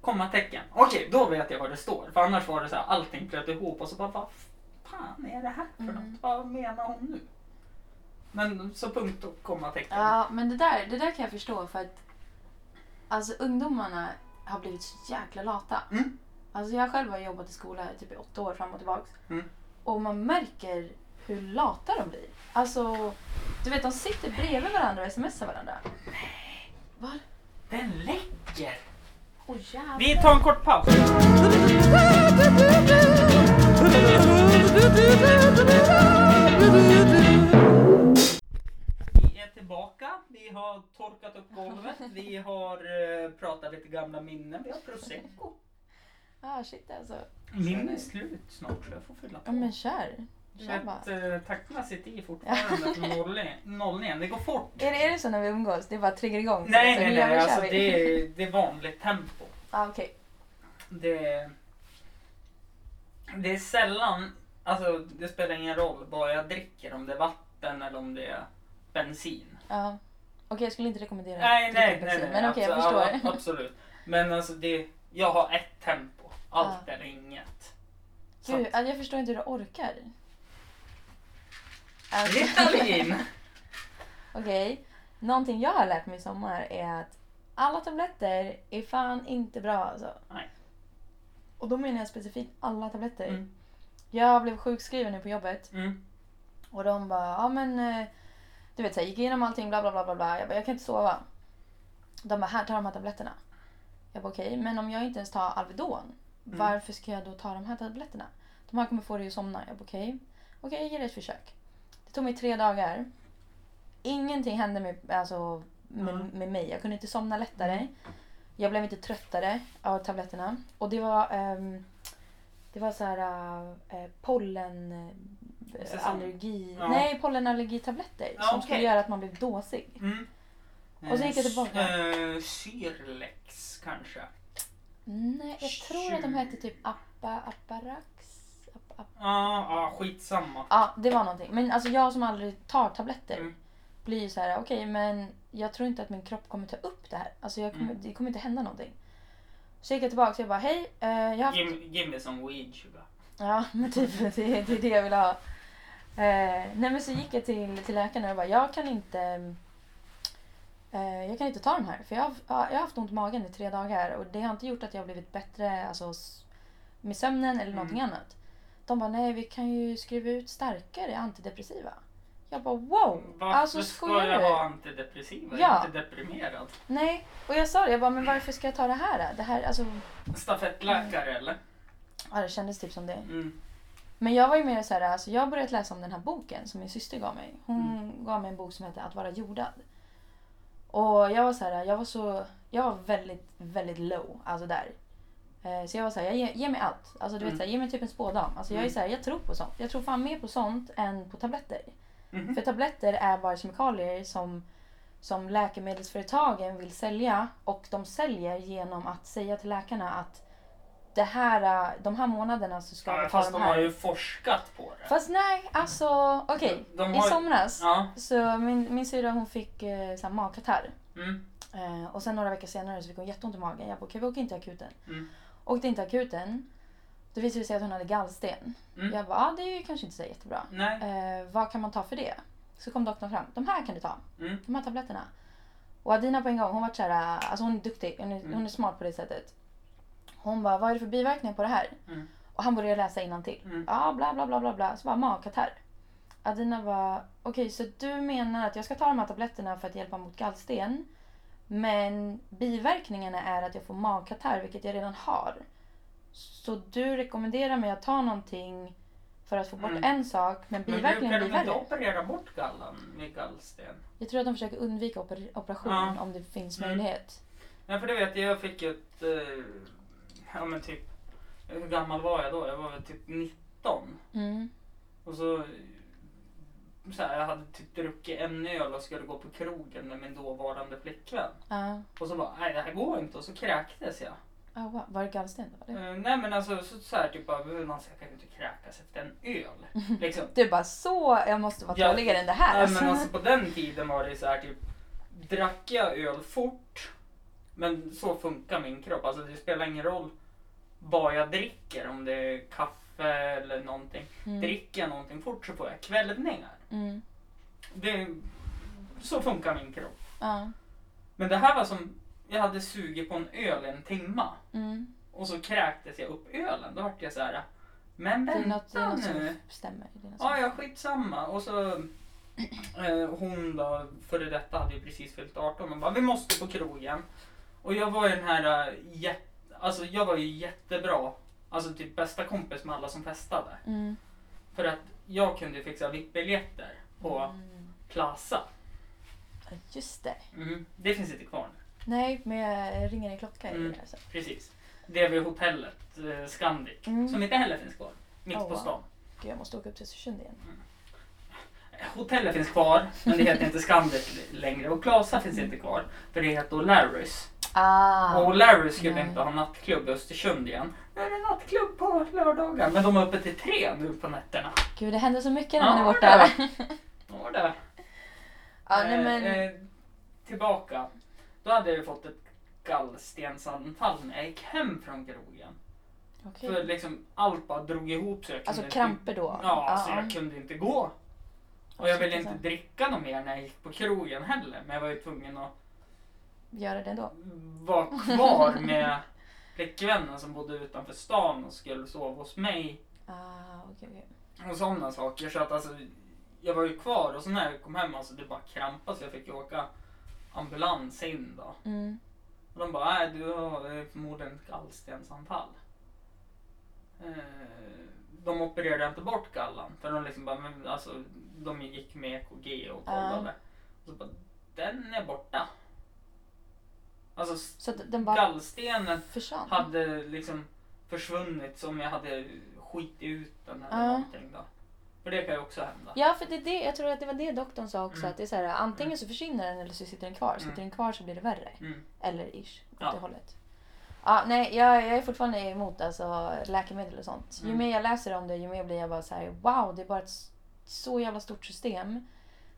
B: Kommatecken. Okej, då vet jag vad det står. För annars var det så här, allting flöt ihop och så bara, vad fan är det här för
C: Mm.
B: något? Vad menar hon nu? Men så punkt och kommatecken.
C: Ja, men det där, det där kan jag förstå för att alltså ungdomarna har blivit så jäkla lata.
B: Mm.
C: Alltså jag själv har jobbat i skola typ i åtta år fram och tillbaks.
B: Mm.
C: Och man märker hur lata de blir. Alltså, du vet de sitter bredvid varandra och smsar varandra. Vad?
B: Den läcker!
C: Jävlar.
B: Vi tar en kort paus. Vi är tillbaka. Vi har torkat upp golvet. Vi har eh, pratat lite gamla minnen. Vi har prosecco.
C: Ah shit alltså.
B: Min är slut snart så jag får fylla på.
C: Ja men kör.
B: Du
C: Kör bara.
B: vet, eh, takterna sitter i fortfarande från *laughs* nollningen. nollningen. Det går fort.
C: Är det, är det så när vi umgås? Det bara triggar igång?
B: Nej,
C: Så
B: nej, nej. Alltså, det, är, *laughs* det är vanligt tempo.
C: Ah, okej.
B: Det, det är sällan, alltså det spelar ingen roll vad jag dricker, om det är vatten eller om det är bensin.
C: Ja. Okej, jag skulle inte rekommendera
B: Nej, nej, nej.
C: bensin,
B: nej
C: Men okej, jag
B: abso-
C: förstår.
B: ja, Absolut. Men alltså det, jag har ett tempo. Allt
C: Ja.
B: eller inget.
C: Gud, alltså, jag förstår inte hur du orkar.
B: Ritalin!
C: Okej. Någonting jag har lärt mig i sommar är att alla tabletter är fan inte bra alltså.
B: Nej.
C: Och då menar jag specifikt alla tabletter.
B: Mm.
C: Jag blev sjukskriven nu på jobbet
B: Mm.
C: och de bara, ja men eh, du vet så här, gick igenom allting bla bla bla bla bla. Jag bara, jag kan inte sova. De bara, här ta de här tabletterna. Jag bara okej, men om jag inte ens tar Alvedon,
B: Mm.
C: varför ska jag då ta de här tabletterna? De här kommer få dig att somna. Jag bara okej, okej jag ger det ett försök. Det tog mig tre dagar. Ingenting hände med, alltså, med,
B: Mm.
C: med mig. Jag kunde inte somna lättare.
B: Mm.
C: Jag blev inte tröttare av tabletterna. Och det var, ehm, det var så här äh, pollen... äh,
B: Säsong.
C: allergi...
B: Ja.
C: Nej, pollenallergitabletter.
B: Ja,
C: som
B: okej.
C: skulle göra att man blev dåsig.
B: Mm.
C: Och så gick jag tillbaka.
B: Eh, Syrlex kanske.
C: Nej, jag tror att de hette typ Appa, Apparax.
B: Ja, ja, skitsamma.
C: Ja, det var någonting. Men alltså jag som aldrig tar tabletter
B: Mm.
C: blir ju så här, okej men jag tror inte att min kropp kommer ta upp det här. Alltså jag kommer,
B: Mm.
C: det kommer inte hända någonting. Så gick jag tillbaka och jag bara, hej, eh, jag har haft
B: Give, give me some weed sugar.
C: Ja, men typ *laughs* det, det är det jag vill ha. Eh, nej men så gick jag till, till läkaren och jag bara, jag kan inte eh, jag kan inte ta de här för jag har, ja, jag har haft ont i magen i tre dagar och det har inte gjort att jag har blivit bättre alltså, med sömnen eller någonting
B: Mm.
C: annat. De bara, nej vi kan ju skriva ut starkare antidepressiva. Jag bara, wow!
B: Varför
C: alltså
B: ska jag ha antidepressiva? Jag
C: Ja.
B: är inte deprimerad.
C: Nej, och jag sa det, jag bara, men varför ska jag ta det här? Det här, alltså,
B: Stafettläkare eller?
C: ja, det kändes typ som det.
B: Mm.
C: Men jag var ju mer så här, alltså jag har börjat läsa om den här boken som min syster gav mig. Hon
B: Mm.
C: gav mig en bok som heter Att vara jordad. Och jag var så här, jag var så, jag var väldigt, väldigt low, alltså där. Eh, Så jag var så här, jag ger, ger mig allt. Alltså du vet
B: Mm.
C: så här, ge mig typ en spådam. Alltså jag är
B: Mm.
C: så här, jag tror på sånt. Jag tror fan mer på sånt än på tabletter.
B: Mhm.
C: För tabletter är bara kemikalier som, som läkemedelsföretagen vill sälja och de säljer genom att säga till läkarna att det här, de här månaderna så ska
B: Ja,
C: vi ta
B: fast
C: de
B: de har
C: här.
B: ju forskat på det.
C: Fast nej, alltså okej. I
B: har ju-
C: somras
B: Ja.
C: så min, min syrra hon fick eh, så här magkatarr.
B: Mm.
C: Eh, och sen några veckor senare så fick hon jätteont i magen. Jag bara okej vi åker inte till akuten.
B: Mm.
C: Åkte inte till akuten. Då visade det sig att hon hade gallsten.
B: Mm.
C: Jag bara ah, det är ju kanske inte så jättebra.
B: Nej.
C: Eh, vad kan man ta för det? Så kom doktorn fram. De här kan du ta.
B: Mm.
C: De här tabletterna. Och Adina på en gång, hon var så här, alltså hon är duktig, hon är,
B: Mm.
C: hon är smart på det sättet. Hon bara, vad är det för biverkningar på det här?
B: Mm.
C: Och han började läsa till.
B: Mm.
C: Ja, bla bla bla bla bla. Så bara magkatarr. Adina var, okej så du menar att jag ska ta de här tabletterna för att hjälpa mot gallsten. Men biverkningarna är att jag får magkatarr, vilket jag redan har. Så du rekommenderar mig att ta någonting för att få bort
B: Mm.
C: en sak, men
B: Men
C: biverkningen blir
B: de inte
C: värre.
B: operera bort gallan med gallsten?
C: Jag tror att de försöker undvika oper- operation
B: Ja.
C: om det finns
B: Mm.
C: möjlighet.
B: Ja, för det vet jag. Jag fick ett... Eh, ja, men typ... Hur gammal var jag då? Jag var väl typ 19.
C: Mm.
B: Och så... så här, jag hade typ druckit en öl och skulle gå på krogen med min dåvarande flickvän.
C: Ja.
B: Och så bara, nej det här går inte. Och så kräktes jag.
C: Ah, wow. Var det gallsten då?
B: Eh, nej men alltså så, så här typ bara, man ska kan ju inte kräkas efter en öl. *laughs* Liksom.
C: Du bara så, jag måste vara tåligare än det här.
B: Nej
C: alltså.
B: men alltså på den tiden var det så här typ, drack jag öl fort. Men så funkar min kropp. Alltså det spelar ingen roll vad jag dricker. Om det är kaffe eller någonting.
C: Mm.
B: Dricker jag någonting fort så får jag kvällningar.
C: Mm.
B: Det, så funkar min kropp.
C: Ja.
B: Men det här var som, jag hade sugit på en öl en timma.
C: Mm.
B: Och så kräktes jag upp ölen. Då vart jag så här. Men
C: Det är något, det är
B: vänta
C: något
B: nu.
C: som stämmer. Det är något
B: Ja, ja, skitsamma. Och så eh, hon då, före detta hade ju precis fyllt 18 och bara vi måste på krogen. Och jag var ju den här, eh, jät, alltså jag var ju jättebra, alltså typ bästa kompis med alla som festade.
C: Mm.
B: För att jag kunde fixa VIP-biljetter på
C: Mm.
B: Plaza.
C: Ja, Just det.
B: Mm. Det finns inte kvar nu.
C: Nej, men jag ringer en klocka i
B: Mm.
C: det. Alltså.
B: Precis. Det vid hotellet eh, Scandic.
C: Mm.
B: Som inte heller finns kvar. Mitt
C: Oh,
B: på stan.
C: Gud, jag måste åka upp till Östersund igen.
B: Hotellet finns kvar, men det heter inte Scandic längre. Och Plaza finns inte kvar, för det heter O'Larrys.
C: Ah,
B: Och O'Larrys skulle
C: nej.
B: inte ha nattklubb i Östersund igen. Är det nattklubb på lördagar, men de är uppe till tre nu på nätterna.
C: Gud, det händer så mycket när man är borta.
B: det. *laughs* Ja, det.
C: Ja, nej, men...
B: Eh, eh, tillbaka. Då hade jag ju fått ett gallstensanfall när jag gick hem från krogen.
C: okej.
B: För liksom allt bara drog ihop sig. Jag
C: Alltså
B: kunde
C: kramper då?
B: Inte, ja, så
C: Ja.
B: jag kunde inte gå. Och jag ville inte
C: alltså.
B: dricka något mer när jag gick på krogen heller. Men jag var ju tvungen att
C: Gör det ändå?
B: vara kvar med flickvännen som bodde utanför stan och skulle sova hos mig.
C: Ah, okej, okej.
B: Och sådana saker. Så att alltså, jag var ju kvar och så när jag kom hem alltså det bara krampade så jag fick åka ambulans in då.
C: Mm.
B: Och de bara, nej du har eh, förmodligen gallstensanfall. Eh, De opererade inte bort gallan för de liksom bara, men alltså de gick med EKG och kollade. Och så bara, den är borta. Alltså
C: Så den bara
B: gallstenen
C: försvann?
B: hade liksom försvunnit som jag hade skitit ut den eller
C: Ja.
B: någonting då. För det kan ju också hända.
C: Ja, för det, är det, jag tror att det var det doktorn sa också.
B: Mm.
C: Att det är så här, antingen så försvinner den eller så sitter den kvar. Sitter
B: Mm.
C: den kvar så blir det värre.
B: Mm.
C: Eller ish, åt
B: Ja.
C: det hållet. Ja, nej, jag, jag är fortfarande emot alltså, läkemedel och sånt. Ju
B: Mm.
C: mer jag läser om det, ju mer blir jag bara så här: wow, det är bara ett så jävla stort system.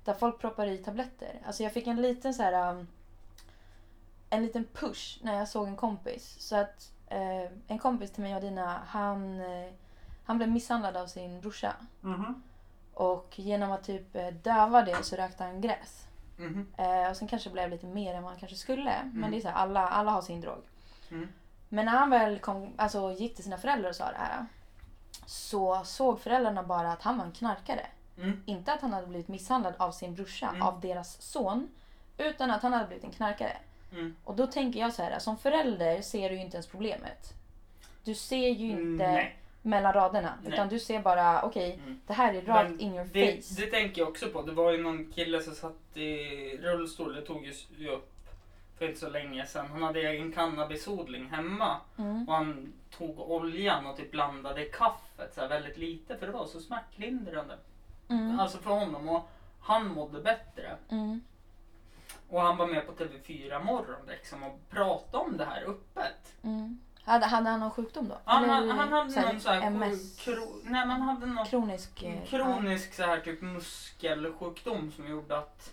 C: Där folk proppar i tabletter. Alltså jag fick en liten så här... um, En liten push när jag såg en kompis. Så att eh, en kompis till mig och Dina, han, eh, han blev misshandlad av sin brorsa.
B: Mhm.
C: Och genom att typ eh, döva det så rökte han gräs.
B: Mhm.
C: Eh, och sen kanske det blev lite mer än vad han kanske skulle. Men
B: Mm.
C: det är så här, alla, alla har sin drog.
B: Mm.
C: Men när han väl kom, alltså, gick till sina föräldrar och sa det här. Så såg föräldrarna bara att han var en knarkare.
B: Mm.
C: Inte att han hade blivit misshandlad av sin brorsa,
B: Mm.
C: av deras son. Utan att han hade blivit en knarkare.
B: Mm.
C: Och då tänker jag så här, som förälder ser du ju inte ens problemet. Du ser ju inte
B: Nej.
C: mellan raderna.
B: Nej.
C: Utan du ser bara, okej,
B: Mm.
C: det här är rakt
B: Men
C: in your
B: det,
C: face.
B: Det tänker jag också på. Det var ju någon kille som satt i rullstol. Det tog ju upp för inte så länge sedan. Han hade egen cannabisodling hemma.
C: Mm.
B: Och han tog oljan och typ blandade i kaffet så här väldigt lite. För det var så smärtlindrande.
C: Mm.
B: Alltså för honom. Och han mådde bättre.
C: Mm.
B: Och han var med på TV4 morgon liksom och pratade om det här öppet.
C: Mm. Hade, hade han någon sjukdom då?
B: Han,
C: Eller
B: han, han hade
C: så här
B: någon så här
C: MS?
B: Kro, nej, men han hade någon
C: Kronisk? eh,
B: kronisk så här typ muskelsjukdom som gjorde att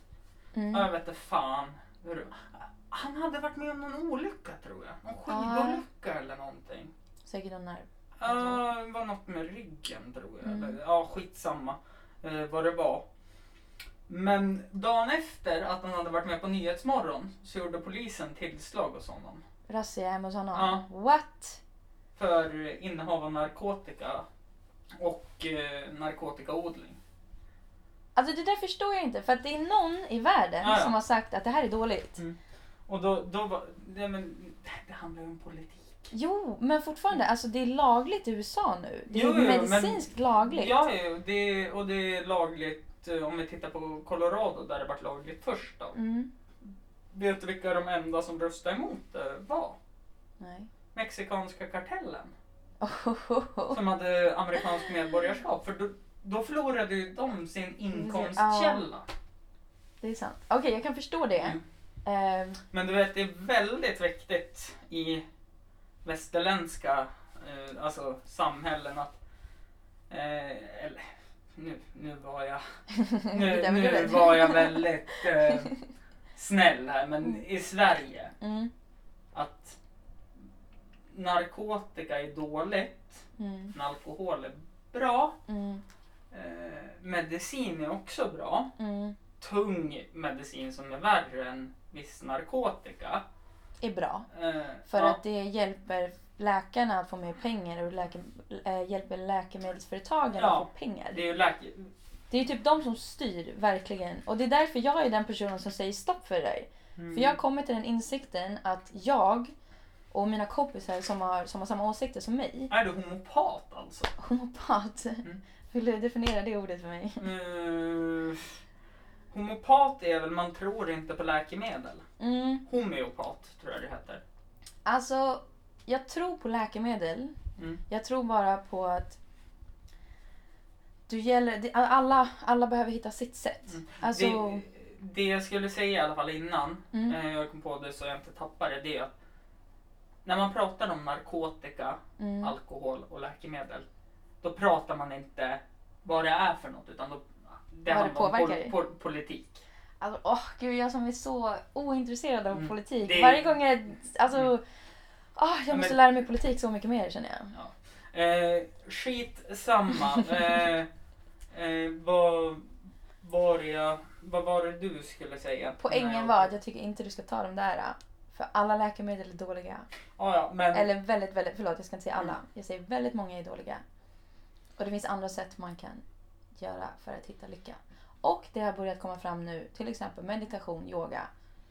C: ja. Mm.
B: Ja, Jag vet inte fan. hur- Han hade varit med om någon olycka tror jag. Någon skidolycka eller någonting.
C: Säkert någon nerv.
B: Ja, det var något med ryggen tror jag.
C: Mm.
B: Eller, ja, skitsamma eh, vad det var. Men dagen efter att han hade varit med på Nyhetsmorgon så gjorde polisen tillslag hos honom.
C: Razzia hemma hos honom?
B: Ja.
C: What?
B: För innehav av narkotika och eh, narkotikaodling.
C: Alltså det där förstår jag inte. För att det är någon i världen
B: Ja, ja.
C: som har sagt att det här är dåligt.
B: Och då, då var det, men, det handlar ju om politik.
C: Jo, men fortfarande. Alltså det är lagligt i USA nu. Det är
B: Jo, jo,
C: medicinskt lagligt.
B: Ja, ja, det, och det är lagligt eh, om vi tittar på Colorado där det varit lagligt först då.
C: Mm.
B: Vet du vilka de enda som röstade emot det var?
C: Nej.
B: Mexikanska kartellen
C: Oh.
B: som hade amerikanskt medborgarskap. För då, då förlorade ju de sin inkomstkälla.
C: Det är sant. Okej, jag kan förstå det.
B: Mm.
C: Ehm,
B: Men du vet, det är väldigt viktigt i västerländska eh, alltså samhällen att eh, eller, nu, nu var jag *laughs* nu, nu var jag väldigt *laughs* eh, snäll här men i Sverige
C: mm.
B: att narkotika är dåligt,
C: Mm.
B: men alkohol är bra,
C: Mm.
B: eh, medicin är också bra.
C: Mm.
B: Tung medicin som är värre än viss narkotika.
C: Är bra.
B: Eh,
C: För
B: ja.
C: att det hjälper läkarna att få mer pengar och läke, äh, hjälper läkemedelsföretagen
B: Ja,
C: att få pengar.
B: Det är läke...
C: Det är typ de som styr verkligen. Och det är därför jag är den personen som säger stopp för det där.
B: Mm.
C: För jag har kommit till den insikten att jag och mina kompisar som har, som har samma åsikter som mig,
B: Är du homopat alltså?
C: homopat.
B: Mm. *laughs*
C: Vill du definiera det ordet för mig?
B: Uh, homopat är väl man tror inte på läkemedel.
C: Mm.
B: Homeopat tror jag det heter.
C: Alltså, jag tror på läkemedel.
B: Mm.
C: Jag tror bara på att du gäller, alla, alla behöver hitta sitt sätt.
B: Mm.
C: Alltså,
B: Det, det jag skulle säga i alla fall innan
C: Mm.
B: eh, jag kom på det så jag inte tappar det. Det är att när man pratar om narkotika,
C: mm,
B: alkohol och läkemedel. Då pratar man inte vad det är för något utan då, det
C: Vad det
B: handlar om pol, pol, politik.
C: alltså åh gud, jag som är så ointresserad av
B: Mm.
C: politik.
B: Det-
C: Varje gång jag, alltså,
B: Mm.
C: Ah, jag
B: Ja,
C: måste
B: men-
C: lära mig politik så mycket mer känner jag.
B: Eh, skit samma. *laughs* eh, eh, vad, var jag, vad var det du skulle säga?
C: Poängen
B: Nej,
C: var att jag tycker inte du ska ta de där. För alla läkemedel är dåliga.
B: Ja, ja, men
C: Eller väldigt, väldigt, förlåt jag ska inte säga alla.
B: Mm.
C: Jag säger väldigt många är dåliga. Och det finns andra sätt man kan göra för att hitta lycka. Och det har börjat komma fram nu, till exempel meditation, yoga.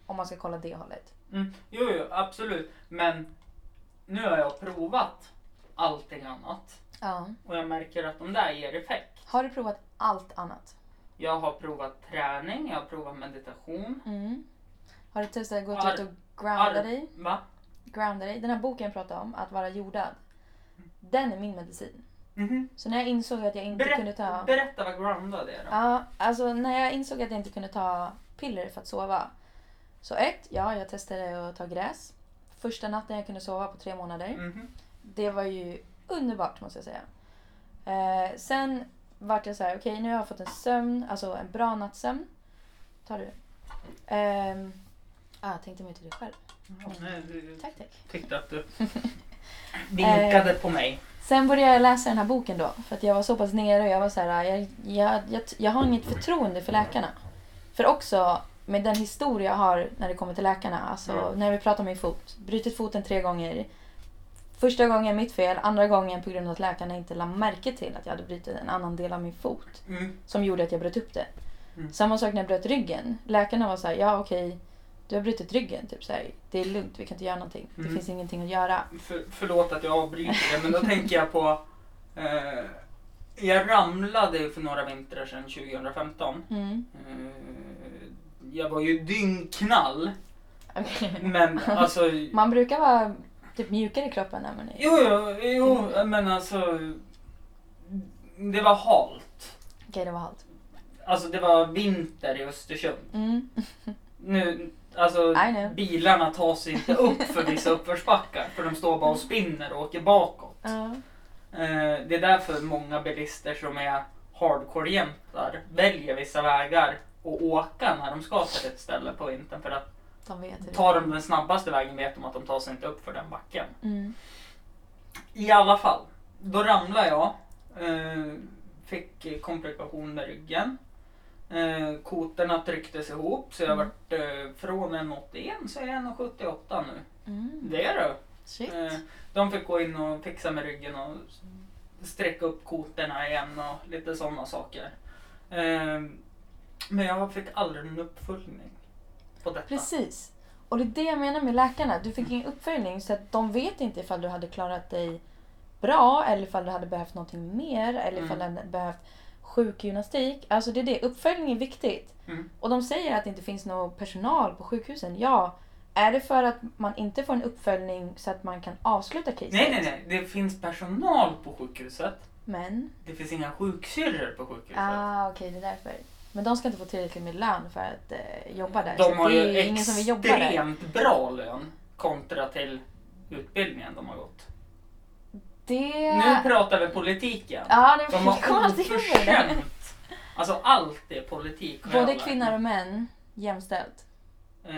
C: Om man ska kolla det hållet.
B: Mm, jo, jo, absolut. Men nu har jag provat allting annat
C: Ja.
B: och jag märker att de där ger effekt.
C: Har du provat allt annat?
B: Jag har provat träning, jag har provat meditation.
C: Mm. Har du testat att gå
B: Ar-
C: ut och grounda
B: ar-
C: dig?
B: Va?
C: Grounda dig? Den här boken jag pratade om, Att vara jordad. Den är min medicin.
B: Mhm.
C: Så när jag insåg att jag inte kunde ta...
B: Berätta, berätta vad groundad är då.
C: Ja, alltså när jag insåg att jag inte kunde ta piller för att sova. Så ett, ja, jag testade att ta gräs. Första natten jag kunde sova på tre månader.
B: Mhm.
C: Det var ju underbart måste jag säga. Eh, sen vart jag så här, okej nu har jag fått en sömn, alltså en bra nattsömn. Tar du? Ehm, ah, jag tänkte mer till dig själv.
B: Nej, du
C: Tack, tack.
B: tyckte att du *laughs* vinkade på mig.
C: Sen började jag läsa den här boken då. För att jag var så pass nere och jag var så här, jag, jag, jag, jag har inget förtroende för läkarna. För också med den historia jag har när det kommer till läkarna. Alltså
B: Mm.
C: när vi pratar om min fot. Brutit foten tre gånger. Första gången mitt fel, andra gången på grund av att läkarna inte lade märke till att jag hade brutit en annan del av min fot.
B: Mm.
C: Som gjorde att jag bröt upp det.
B: Mm.
C: Samma sak när jag bröt ryggen. Läkarna var så här, ja okej, du har brutit ryggen. Typ så här, det är lugnt, vi kan inte göra någonting. Det
B: Mm.
C: finns ingenting att göra.
B: För, förlåt att jag avbryter det, men då tänker jag på... Eh, jag ramlade för några vintrar sedan 2015.
C: Mm.
B: Jag var ju dyngknall,
C: Okej.
B: men alltså...
C: Man brukar vara typ mjukare i kroppen när man är...
B: Jo, jo, jo, men alltså... Det var halt.
C: Okej, det var halt.
B: Alltså det var vinter i Östersund.
C: Mm.
B: Nu, alltså bilarna tar sig inte upp för vissa uppförsbackar för de står bara och spinner och åker bakåt. Eh, det är därför många bilister som är hardcore-jämtar väljer vissa vägar och åka när de ska till ett ställe på vintern för att
C: de vet
B: tar de den snabbaste vägen vet de att de tar sig inte upp för den backen.
C: Mm.
B: I alla fall, då ramlade jag. Eh, fick komplikation med ryggen. Eh, kotorna trycktes ihop så jag
C: Mm.
B: vart eh, från en 81 så är jag 1,78 nu.
C: Mm.
B: Det är du.
C: Shit.
B: Eh, de fick gå in och fixa med ryggen och sträcka upp kotorna igen och lite sådana saker. Eh, men jag fick aldrig en uppföljning på detta.
C: Precis. Och det är det jag menar med läkarna. Du fick ingen uppföljning så att de vet inte ifall du hade klarat dig bra eller ifall du hade behövt någonting mer eller ifall
B: Mm.
C: du hade behövt sjukgymnastik. Alltså det är det. Uppföljning är viktigt.
B: Mm.
C: Och de säger att det inte finns någon personal på sjukhusen. Ja, är det för att man inte får en uppföljning så att man kan avsluta caset?
B: Nej, nej, nej. Det finns personal på sjukhuset.
C: Men?
B: Det finns inga sjuksyrror på sjukhuset.
C: Ah, okej, det är därför. Men de ska inte få tillräckligt med lön för att eh, jobba där.
B: De har
C: det
B: ju
C: är ingen som vill jobba där.
B: extremt bra lön kontra till utbildningen de har gått.
C: Det...
B: Nu pratar vi politik igen.
C: Ja, det
B: De har *laughs*
C: alltid det.
B: oförskämt. Alltså allt är politik. har jag
C: Både
B: lärt
C: kvinnor och män jämställt.
B: Eh,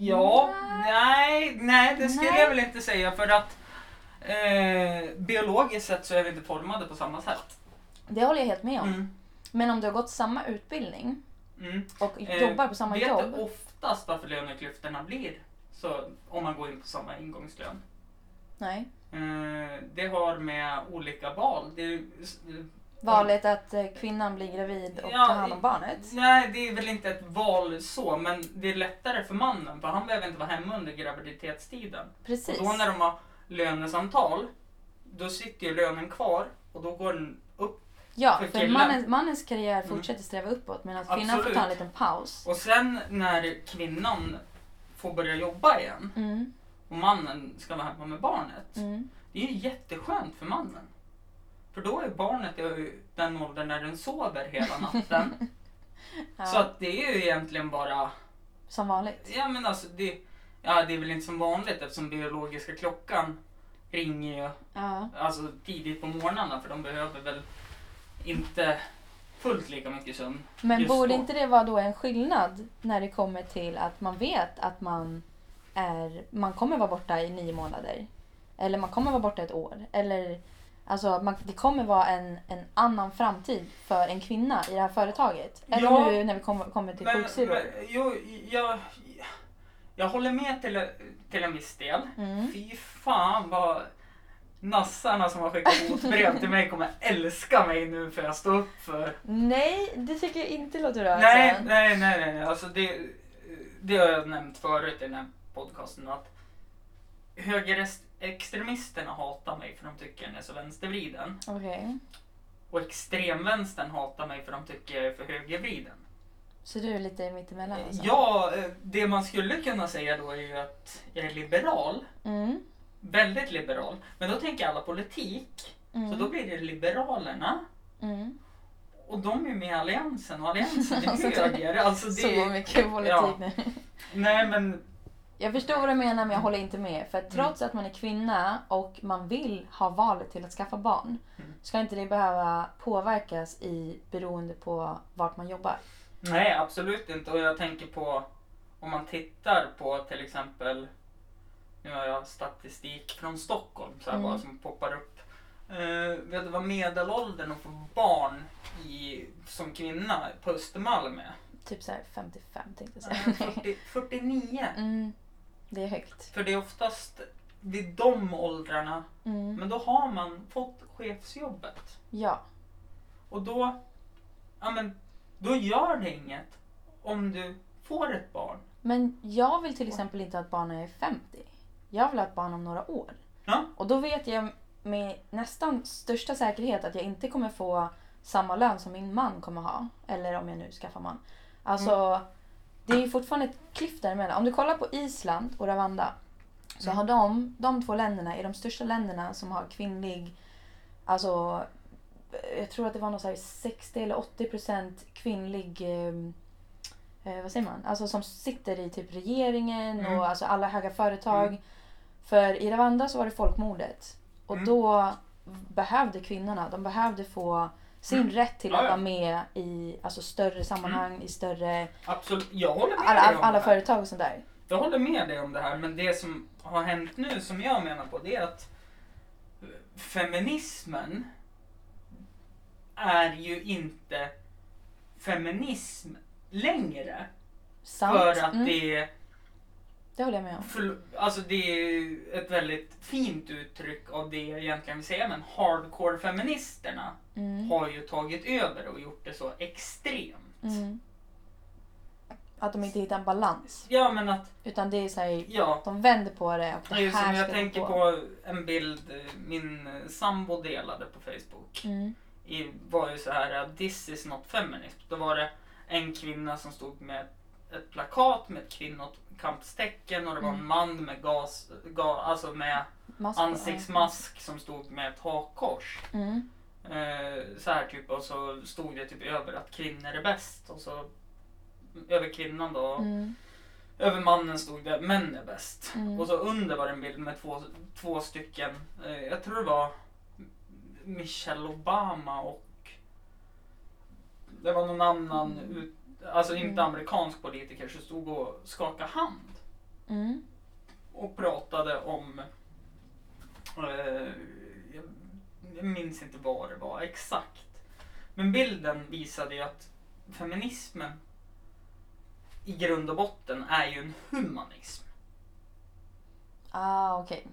B: ja, nej, nej det skulle
C: Nej.
B: jag väl inte säga för att eh, biologiskt sett så är vi inte formade på samma sätt.
C: Det håller jag helt med om.
B: Mm.
C: Men om du har gått samma utbildning
B: Mm.
C: och
B: Eh,
C: jobbar på samma
B: vet
C: jobb.
B: du oftast varför löneklyftorna blir så om man går in på samma ingångslön?
C: Nej.
B: Eh, det har med olika val. Det
C: Valet att eh, kvinnan blir gravid och
B: Ja,
C: tar hand om barnet.
B: Nej, det är väl inte ett val så, men det är lättare för mannen för han behöver inte vara hemma under graviditetstiden.
C: Precis.
B: Och då när de har lönesamtal, då sitter ju lönen kvar och då går den
C: Ja,
B: För
C: för,
B: killen.
C: mannens, karriär
B: Mm.
C: fortsätter sträva uppåt medan kvinnan får ta en liten paus.
B: Och sen när kvinnan får börja jobba igen
C: Mm,
B: och mannen ska vara hemma med barnet.
C: mm.
B: Det är ju jätteskönt för mannen. För då är barnet i den åldern när den sover hela natten. *laughs*
C: Ja,
B: Så att det är ju egentligen bara,
C: Som vanligt.
B: ja men alltså det, ja det är väl inte som vanligt eftersom biologiska klockan ringer ju
C: Ja.
B: alltså tidigt på morgnarna för de behöver väl inte fullt lika mycket sömn.
C: Men borde
B: då.
C: inte det vara då en skillnad när det kommer till att man vet att man, är, man kommer vara borta i nio månader? Eller man kommer vara borta ett år? Eller alltså, man, det kommer vara en, en annan framtid för en kvinna i det här företaget? Eller
B: Ja.
C: nu när vi kommer, kommer till sjuksyrror?
B: jo, jag, jag håller med till, till en viss del.
C: Mm.
B: Fy fan vad nassarna som har skickat motbrev till mig kommer älska mig nu för jag står upp för...
C: Nej, det tycker jag inte låter bra.
B: Nej,
C: alltså.
B: nej, nej, nej. Alltså det, det har jag nämnt förut i den här podcasten att högerextremisterna hatar mig för de tycker jag är så vänstervriden.
C: Okej.
B: Och extremvänstern hatar mig för de tycker jag är för högervriden.
C: Så du är lite mittemellan alltså?
B: Ja, eh, det man skulle kunna säga då är ju att jag är liberal.
C: Mm.
B: Väldigt liberal. Men då tänker alla politik.
C: Mm.
B: Så då blir det Liberalerna.
C: Mm.
B: Och de är med i Alliansen och Alliansen
C: Alltså,
B: är *laughs* höger. Alltså det
C: Så mycket politik
B: ja.
C: nu.
B: Nej men
C: Jag förstår vad du menar men jag håller inte med. För att trots att man är kvinna och man vill ha valet till att skaffa barn
B: Mm.
C: ska inte det behöva påverkas i beroende på vart man jobbar.
B: nej absolut inte. Och jag tänker på om man tittar på till exempel nu har jag statistik från Stockholm så här
C: Mm.
B: bara som poppar upp. Uh, vet du vad medelåldern att få barn i, som kvinna på Östermalm är?
C: Typ så här 55 tänkte jag säga.
B: 40, 49. *laughs*
C: Mm. Det är högt.
B: För det är oftast vid de åldrarna,
C: Mm.
B: men då har man fått chefsjobbet.
C: Ja.
B: Och då, ja men, då gör det inget om du får ett barn.
C: Men jag vill till exempel inte att barnen är 50. Jag vill ha ett barn om några år.
B: Ja.
C: Och då vet jag med nästan största säkerhet att jag inte kommer få samma lön som min man kommer ha. Eller om jag nu skaffar man. Alltså,
B: Mm.
C: det är ju fortfarande ett kliff däremellan. Om du kollar på Island och Rwanda. Så
B: Mm.
C: har de, de två länderna är de största länderna som har kvinnlig, alltså jag tror att det var någon så här 60 eller 80 procent kvinnlig, eh, eh, vad säger man, alltså som sitter i typ regeringen
B: Mm.
C: och alltså alla höga företag.
B: Mm.
C: För i Rwanda så var det folkmordet. Och
B: Mm.
C: då behövde kvinnorna, de behövde få sin
B: Mm.
C: rätt till
B: Ja,
C: att
B: ja.
C: vara med i alltså, större sammanhang, i större,
B: Absolut, jag håller med
C: alla,
B: dig om
C: alla
B: det här.
C: företag och sånt där.
B: Jag håller med dig om det här, men det som har hänt nu som jag menar på det är att feminismen är ju inte feminism längre.
C: Sant.
B: För att
C: mm,
B: det är
C: det håller jag med om.
B: För, alltså det är ett väldigt fint uttryck av det jag egentligen vill säga men hardcore-feministerna
C: Mm.
B: har ju tagit över och gjort det så extremt.
C: Mm. Att de inte hittar en balans.
B: Ja men att,
C: Utan det är så här,
B: ja.
C: de vänder på det och
B: Det
C: det
B: är ju som
C: här
B: jag tänker
C: gå.
B: på en bild eh, min eh, sambo delade på Facebook.
C: Mm.
B: I, var ju så här, this is not feminism. Då var det en kvinna som stod med ett plakat med ett kvinnokampstecken och det var en
C: Mm.
B: man med gas, ga, alltså med
C: Mask
B: ansiktsmask som stod med ett hakkors.
C: ja. Mm.
B: Eh, så här typ och så stod det typ över att kvinnor är bäst och så över kvinnan då.
C: Mm.
B: Över mannen stod det män är bäst.
C: Mm.
B: Och så under var det en bild med två, två stycken, eh, jag tror det var Michelle Obama och det var någon annan, ut, alltså inte
C: Mm.
B: amerikansk politiker, som stod och skakade hand
C: Mm.
B: och pratade om eh, jag, minns inte vad det var exakt. Men bilden visade ju att feminismen i grund och botten är ju en humanism.
C: Ah, okej.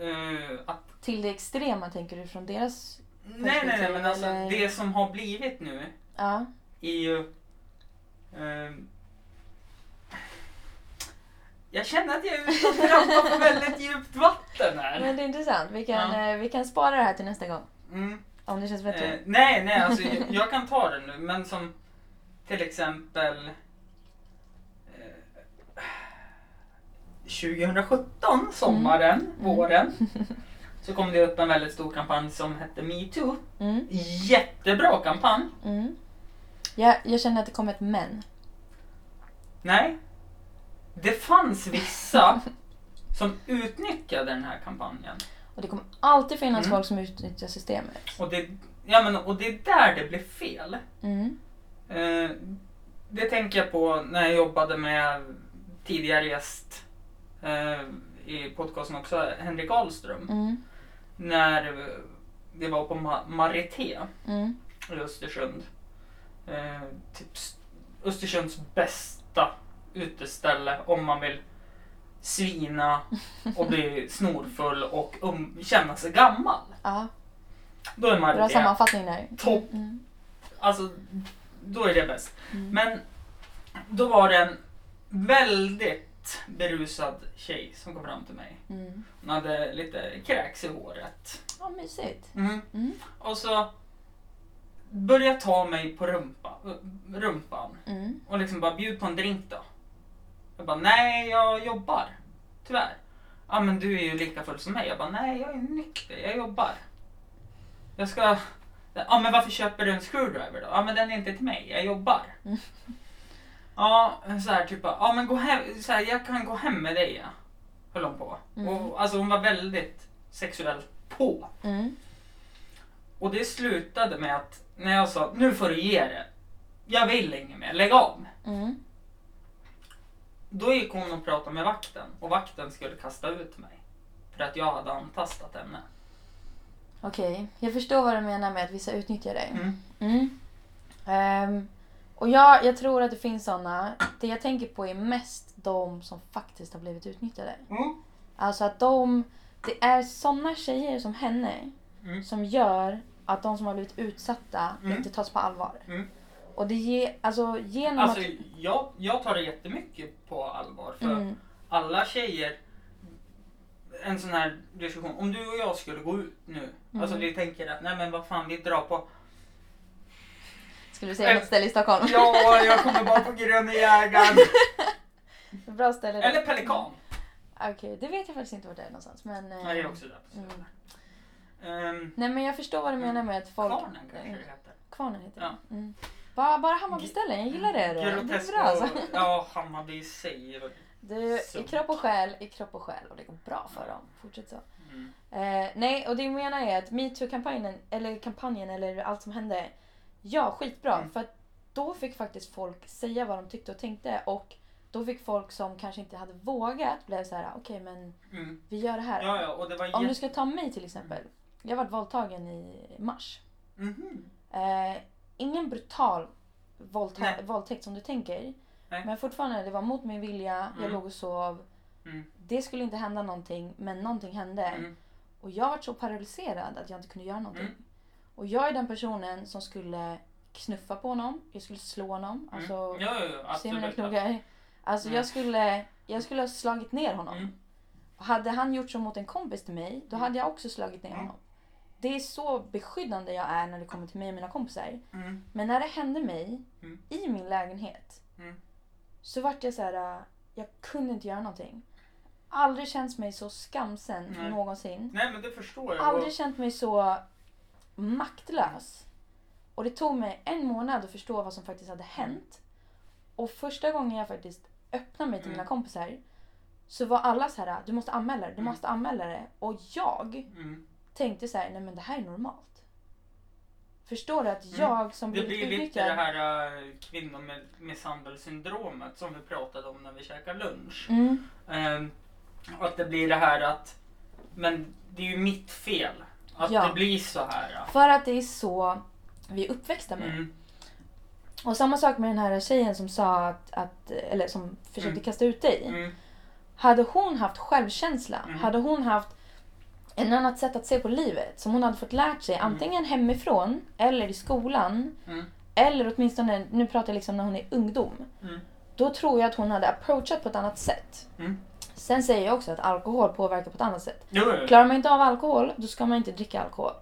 B: Eh, att,
C: Till det extrema tänker du från deras...
B: nej, nej, nej, men alltså
C: eller?
B: det som har blivit nu
C: Ja.
B: är ju... Eh, jag känner att jag är ute och trampar på väldigt djupt vatten här.
C: Men det är intressant. Vi kan,
B: Ja.
C: eh, vi kan spara det här till nästa gång.
B: Mm.
C: Om det känns bättre.
B: Eh, nej, nej, alltså jag, jag kan ta det nu, men som till exempel eh, 2017, sommaren,
C: Mm.
B: våren, så kom det upp en väldigt stor kampanj som hette metoo.
C: Mm.
B: Jättebra kampanj.
C: Mm. Jag, jag känner att det kommer ett men.
B: Nej, det fanns vissa som utnyttjade den här kampanjen.
C: Och det kommer alltid finnas
B: Mm.
C: folk som utnyttjar systemet.
B: Och det, ja, men, och det är där det blev fel.
C: Mm.
B: Eh, det tänker jag på när jag jobbade med tidigare gäst eh, i podcasten också, Henrik Ahlström.
C: Mm.
B: När vi var på Ma- Marité
C: Mm.
B: i Östersund. Eh, typ Östersunds bästa uteställe om man vill svina och bli *laughs* snorfull och um, känna sig gammal.
C: Ja,
B: Då är
C: bra
B: Marité
C: sammanfattning där.
B: topp.
C: Mm.
B: Alltså, då är det bäst.
C: Mm.
B: Men då var det en väldigt berusad tjej som kom fram till mig.
C: Mm.
B: Hon hade lite kräks i håret.
C: Ja, mysigt.
B: Mm.
C: Mm.
B: Och så började ta mig på rumpa, rumpan
C: Mm.
B: och liksom bara bjud på en drink då. Jag bara, nej jag jobbar. Tyvärr. Ja men du är ju lika full som mig. Jag bara, nej jag är nykter, jag jobbar. Jag ska... Ja men varför köper du en screwdriver då? Ja men den är inte till mig, jag jobbar.
C: Mm. *laughs*
B: Ja, så här typ ja men gå hem, så här, jag kan gå hem med dig ja. Höll hon på.
C: Mm.
B: Och, alltså hon var väldigt sexuellt på.
C: Mm.
B: Och det slutade med att när jag sa, nu får du ge det. Jag vill inget mer, lägg av.
C: Mm.
B: Då gick hon och pratade med vakten och vakten skulle kasta ut mig. För att jag hade antastat henne.
C: Okej, jag förstår vad du menar med att vissa utnyttjar dig.
B: Mm.
C: Mm. Ehm, och jag, jag tror att det finns såna. Det jag tänker på är mest de som faktiskt har blivit utnyttjade.
B: Mm.
C: Alltså att de, det är såna tjejer som henne
B: Mm.
C: som gör att de som har blivit utsatta
B: Mm.
C: inte tas på allvar.
B: Mm.
C: Och det ger, alltså genom
B: Alltså
C: att...
B: jag, jag tar det jättemycket på allvar. För
C: Mm,
B: alla tjejer, en sån här diskussion, om du och jag skulle gå ut nu.
C: Mm.
B: Alltså vi tänker att nej men vad fan vi drar på
C: skulle du säga något ställe i Stockholm?
B: Ja, jag kommer bara på Gröna Jägaren.
C: Bra ställe.
B: Eller Pelikan.
C: Okej, det vet jag faktiskt inte vart det är någonstans. Men, eh,
B: Nej, jag är också där på
C: Mm.
B: Ehm,
C: Nej men jag förstår vad du menar med att folk...
B: Kvarnen kanske det heter.
C: Kvarnen heter
B: Ja.
C: det. Mm. Bara, bara Hammarbyställen, jag gillar det. Det är
B: Grotesk
C: bra alltså.
B: ja, Hammarby väl...
C: Du, i kropp och själ, i kropp och själ och det går bra för dem. Fortsätt så.
B: Mm.
C: Eh, nej, och det jag menar är att metoo-kampanjen, eller kampanjen eller allt som hände, ja skitbra.
B: Mm.
C: För att då fick faktiskt folk säga vad de tyckte och tänkte och då fick folk som kanske inte hade vågat blev så här: okej men
B: Mm.
C: vi gör det här.
B: Ja, ja, och det var
C: Om du ska ta mig till exempel. Jag var våldtagen i mars.
B: Mhm.
C: Eh, ingen brutal våldta- våldtäkt som du tänker.
B: Nej.
C: Men fortfarande, det var mot min vilja. Jag
B: Mm.
C: låg och sov.
B: Mm.
C: Det skulle inte hända någonting, men någonting hände.
B: Mm.
C: Och jag var så paralyserad att jag inte kunde göra någonting.
B: Mm.
C: Och jag är den personen som skulle knuffa på honom. Jag skulle slå honom. Alltså,
B: Mm. Ja, ja,
C: se mina knogar. Alltså
B: Mm.
C: jag skulle, jag skulle ha slagit ner honom.
B: Mm.
C: Och hade han gjort så mot en kompis till mig, då hade jag också slagit ner
B: Mm.
C: honom. Det är så beskyddande jag är när det kommer till mig och mina kompisar.
B: Mm.
C: Men när det hände mig
B: Mm.
C: i min lägenhet
B: Mm.
C: så vart jag så här. äh, jag kunde inte göra någonting. Aldrig känt mig så skamsen
B: Nej.
C: någonsin.
B: Nej, men det förstår jag.
C: Aldrig
B: Och-
C: känt mig så maktlös. Och det tog mig en månad att förstå vad som faktiskt hade hänt. Och första gången jag faktiskt öppnade mig till
B: Mm.
C: mina kompisar så var alla så här, du måste anmäla det, du
B: Mm.
C: måste anmäla det. Och jag
B: Mm.
C: Tänkte så här, nej men det här är normalt. Förstår du att
B: Mm.
C: jag som
B: Det blir lite det här äh, kvinnomisshandelssyndromet som vi pratade om när vi käkade lunch.
C: Mm,
B: Ehm, att det blir det här att, men det är ju mitt fel att
C: Ja.
B: det blir så här. ja.
C: för att det är så vi är uppväxta med.
B: Mm.
C: Och samma sak med den här tjejen som sa att, att eller som försökte
B: Mm.
C: kasta ut dig.
B: Mm.
C: Hade hon haft självkänsla,
B: Mm.
C: hade hon haft en annat sätt att se på livet som hon hade fått lärt sig antingen hemifrån eller i skolan
B: Mm.
C: eller åtminstone, nu pratar jag liksom när hon är ungdom.
B: Mm.
C: Då tror jag att hon hade approachat på ett annat sätt.
B: Mm.
C: Sen säger jag också att alkohol påverkar på ett annat sätt.
B: Jo, jo.
C: Klarar man inte av alkohol, då ska man inte dricka alkohol.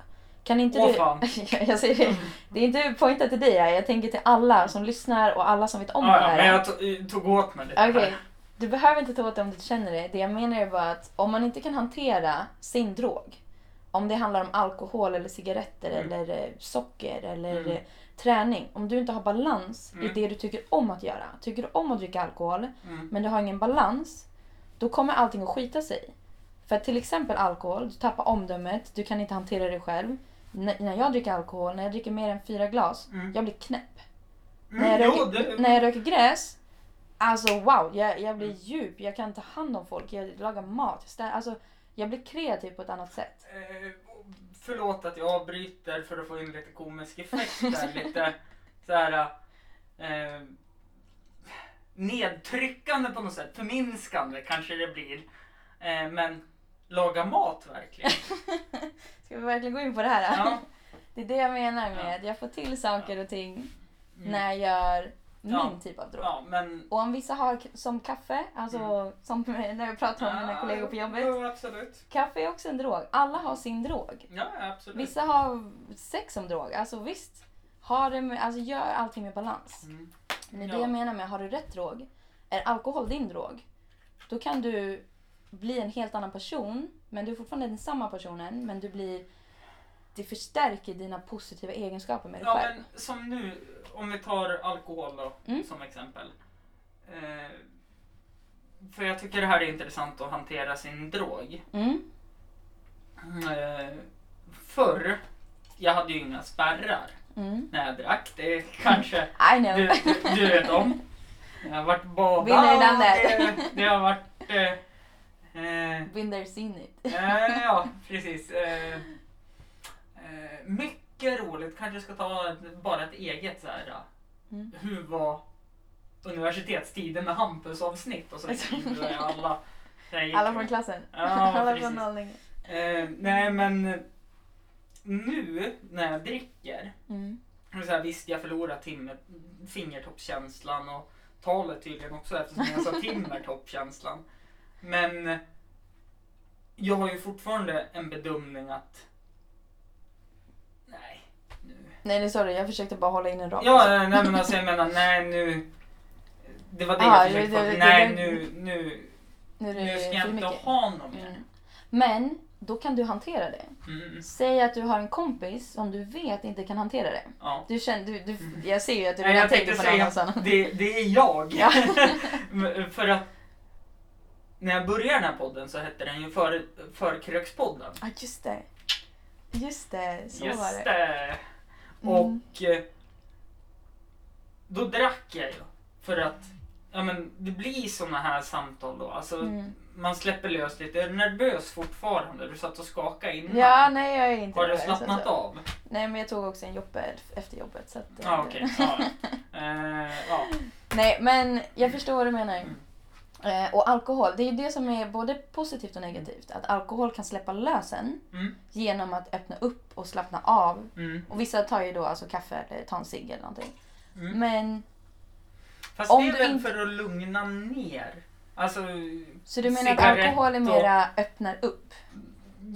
C: Kan inte
B: Åh
C: du...
B: fan. *laughs*
C: jag säger det. Det är inte pointat till dig här. Jag tänker till alla som lyssnar och alla som vet om det
B: Ja, ja,
C: här.
B: men jag tog, åt mig lite här.
C: Du behöver inte ta åt dig om du känner det. Det jag menar är bara att om man inte kan hantera sin drog, om det handlar om alkohol eller cigaretter
B: Mm.
C: eller eh, socker eller
B: Mm.
C: eh, träning. Om du inte har balans i
B: Mm.
C: det du tycker om att göra. Tycker du om att dricka alkohol
B: Mm.
C: men du har ingen balans, då kommer allting att skita sig. För till exempel alkohol, du tappar omdömet, du kan inte hantera dig själv. N- när jag dricker alkohol, när jag dricker mer än fyra glas,
B: Mm.
C: jag blir knäpp.
B: Mm,
C: När, jag
B: jo,
C: röker,
B: det,
C: när jag röker gräs, alltså wow, jag, jag blir
B: Mm.
C: djup, jag kan ta hand om folk, jag lagar mat, jag alltså jag blir kreativ på ett annat sätt.
B: Eh, förlåt att jag avbryter för att få in lite komisk effekt där. lite så här eh, nedtryckande på något sätt. Förminskande kanske det blir. Eh, men laga mat verkligen. *laughs*
C: Ska vi verkligen gå in på det här?
B: Ja. *laughs*
C: Det är det jag menar med
B: Ja.
C: jag får till saker och ting
B: Mm.
C: när jag gör min
B: Ja.
C: typ av drog.
B: Ja, men...
C: Och om vissa har som kaffe, alltså som *laughs* när jag pratar om mina kollegor på jobbet.
B: Jo, absolut.
C: Kaffe är också en drog. Alla har sin drog.
B: Ja, absolut.
C: Vissa har sex som drog. Alltså visst, ha det med, alltså gör allting med balans.
B: Mm.
C: Men det är
B: Ja.
C: det jag menar med, har du rätt drog, är alkohol din drog, då kan du bli en helt annan person, men du är fortfarande den samma personen, men du blir det förstärker dina positiva egenskaper med dig
B: Ja,
C: själv.
B: men som nu, om vi tar alkohol då,
C: Mm.
B: som exempel. Eh, för jag tycker det här är intressant att hantera sin drog.
C: Mm.
B: Eh, förr, jag hade ju inga spärrar
C: Mm.
B: när jag drack. Det kanske *laughs* du, du, du vet om. Jag har varit
C: that.
B: Det, det har varit... Eh, eh,
C: Been there, seen it.
B: Eh, ja, precis. Eh, eh, mycket roligt. Kanske ska ta ett, bara ett eget så här.
C: Mm.
B: Hur var universitetstiden med Hampus avsnitt och så. Alla,
C: Alla från klassen.
B: Ja, *laughs*
C: Alla från nollningen.
B: Eh, nej men nu när jag dricker.
C: Mm.
B: Så här, visst jag förlorar timme, fingertoppskänslan och talet tydligen också eftersom jag sa *laughs* timmertoppskänslan. Men jag har ju fortfarande en bedömning att Nej,
C: det sorry. Jag försökte bara hålla in en rak.
B: Ja, nej men alltså jag menar nej nu. Det var det
C: Ah,
B: jag försökte
C: det-
B: få.
C: det-
B: Nej
C: det-
B: nu, nu,
C: nu det
B: nu ska jag inte ha någon mer.
C: Mm. Men då kan du hantera det.
B: Mm,
C: Säg att du har en kompis som du vet inte kan hantera det.
B: ja.
C: Du känner, du, du, jag ser ju att du
B: Nej,
C: redan
B: jag
C: tänker på någon
B: säga
C: annan.
B: det, det är jag.
C: Ja. *laughs*
B: för att när jag började den här podden så hette den ju för, Förkrökspodden.
C: Ja, just det. Just det, så var
B: Just
C: det.
B: det.
C: Mm.
B: Och eh, då drack jag ju. För att ja, men det blir såna här samtal då. Alltså,
C: Mm.
B: Man släpper lös lite. Är du nervös fortfarande? Du satt och skakade innan.
C: Ja, nej jag är inte
B: Har du slappnat
C: alltså.
B: av?
C: Nej, men jag tog också en jobbet efter jobbet. Så att,
B: Ja, okej. Ja. *laughs* Eh, ja.
C: Nej, men jag förstår vad du menar.
B: Mm.
C: Eh, och alkohol, det är ju det som är både positivt och negativt. Att alkohol kan släppa lösen
B: Mm.
C: genom att öppna upp och slappna av.
B: Mm.
C: Och vissa tar ju då alltså kaffe eller tar en cigg eller någonting.
B: Mm.
C: Men,
B: Fast
C: Om
B: det är
C: du
B: väl
C: inte-
B: för att lugna ner. Alltså,
C: så du menar att alkohol är
B: och-
C: mera öppnar upp?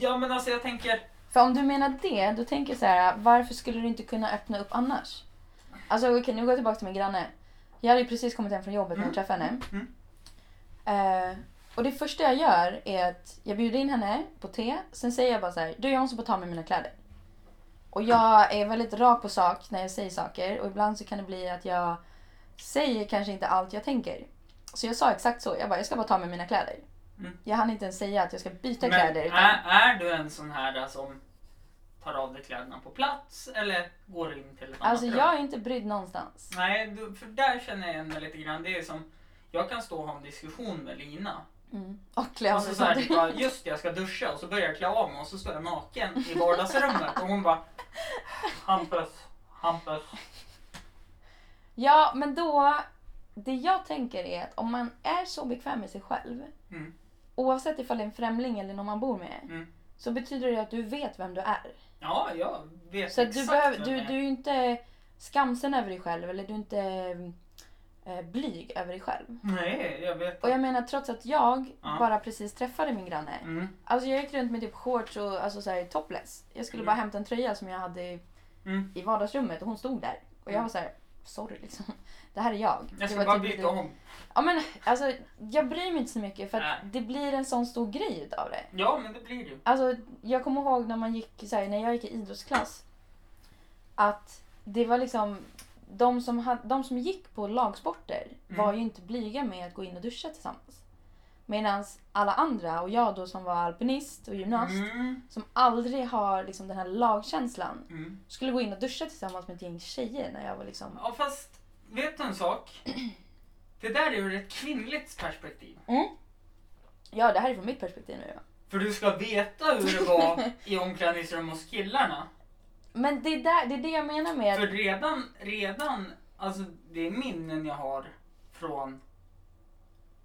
B: Ja men alltså jag tänker...
C: För om du menar det, då tänker jag så här, varför skulle du inte kunna öppna upp annars? Alltså okej, nu går jag tillbaka till min granne. Jag hade ju precis kommit hem från jobbet när jag
B: Mm.
C: träffade henne. Eh, och det första jag gör är att jag bjuder in henne på te. Sen säger jag bara så här, du jag måste bara ta med mina kläder. Och jag är väldigt rak på sak när jag säger saker och ibland så kan det bli att jag säger kanske inte allt jag tänker. Så jag sa exakt så, jag bara, jag ska bara ta med mina kläder.
B: Mm.
C: Jag hann inte ens säga att jag ska byta
B: Men
C: kläder. Utan...
B: är, är du en sån här som tar av dig kläderna på plats eller går in till ett annat
C: Alltså
B: rum?
C: jag är inte brydd någonstans.
B: Nej, du, för där känner jag igen mig lite grann. Det är som, jag kan stå och ha en diskussion med Lina.
C: Mm. Och klä av
B: så,
C: mig
B: så här,
C: samtidigt.
B: typ, bara, *laughs* just det, jag ska duscha och så börjar jag klä av mig och så står jag naken i vardagsrummet och hon bara Hampus, Hampus.
C: Ja, men då... Det jag tänker är att om man är så bekväm med sig själv,
B: Mm.
C: oavsett ifall det är en främling eller någon man bor med,
B: Mm.
C: så betyder det att du vet vem du är.
B: Ja, jag vet
C: Så att du,
B: exakt
C: behöver, du, du är ju inte skamsen över dig själv eller du är inte eh, blyg över dig själv.
B: Nej, jag vet.
C: Och jag menar trots att jag
B: Ja.
C: bara precis träffade min granne.
B: Mm.
C: Alltså jag gick runt med typ shorts och alltså så här, topless. Jag skulle
B: Mm.
C: bara hämta en tröja som jag hade i,
B: Mm.
C: i vardagsrummet och hon stod där. Och jag
B: Mm.
C: var så här, sorry liksom. Det här är jag.
B: Jag ska
C: var
B: bara
C: typ
B: byta
C: lite-
B: om.
C: Ja men alltså jag bryr mig inte så mycket för att
B: Nej.
C: det blir en sån stor grej utav det.
B: Ja, men det blir det ju.
C: Alltså jag kommer ihåg när man gick så här, när jag gick i idrottsklass. Att det var liksom de som, hade, de som gick på lagsporter
B: Mm.
C: var ju inte blyga med att gå in och duscha tillsammans. Medan alla andra och jag då som var alpinist och gymnast
B: Mm.
C: som aldrig har liksom den här lagkänslan
B: Mm.
C: skulle gå in och duscha tillsammans med ett gäng tjejer när jag var liksom...
B: Ja, fast vet du en sak? Det där är ur ett kvinnligt perspektiv.
C: Ja, det här är från mitt perspektiv nu. Ja.
B: För du ska veta hur det var *laughs* i omklädningsrum hos killarna.
C: Men det är, där, det är det jag menar med...
B: För redan, redan, alltså det är minnen jag har från,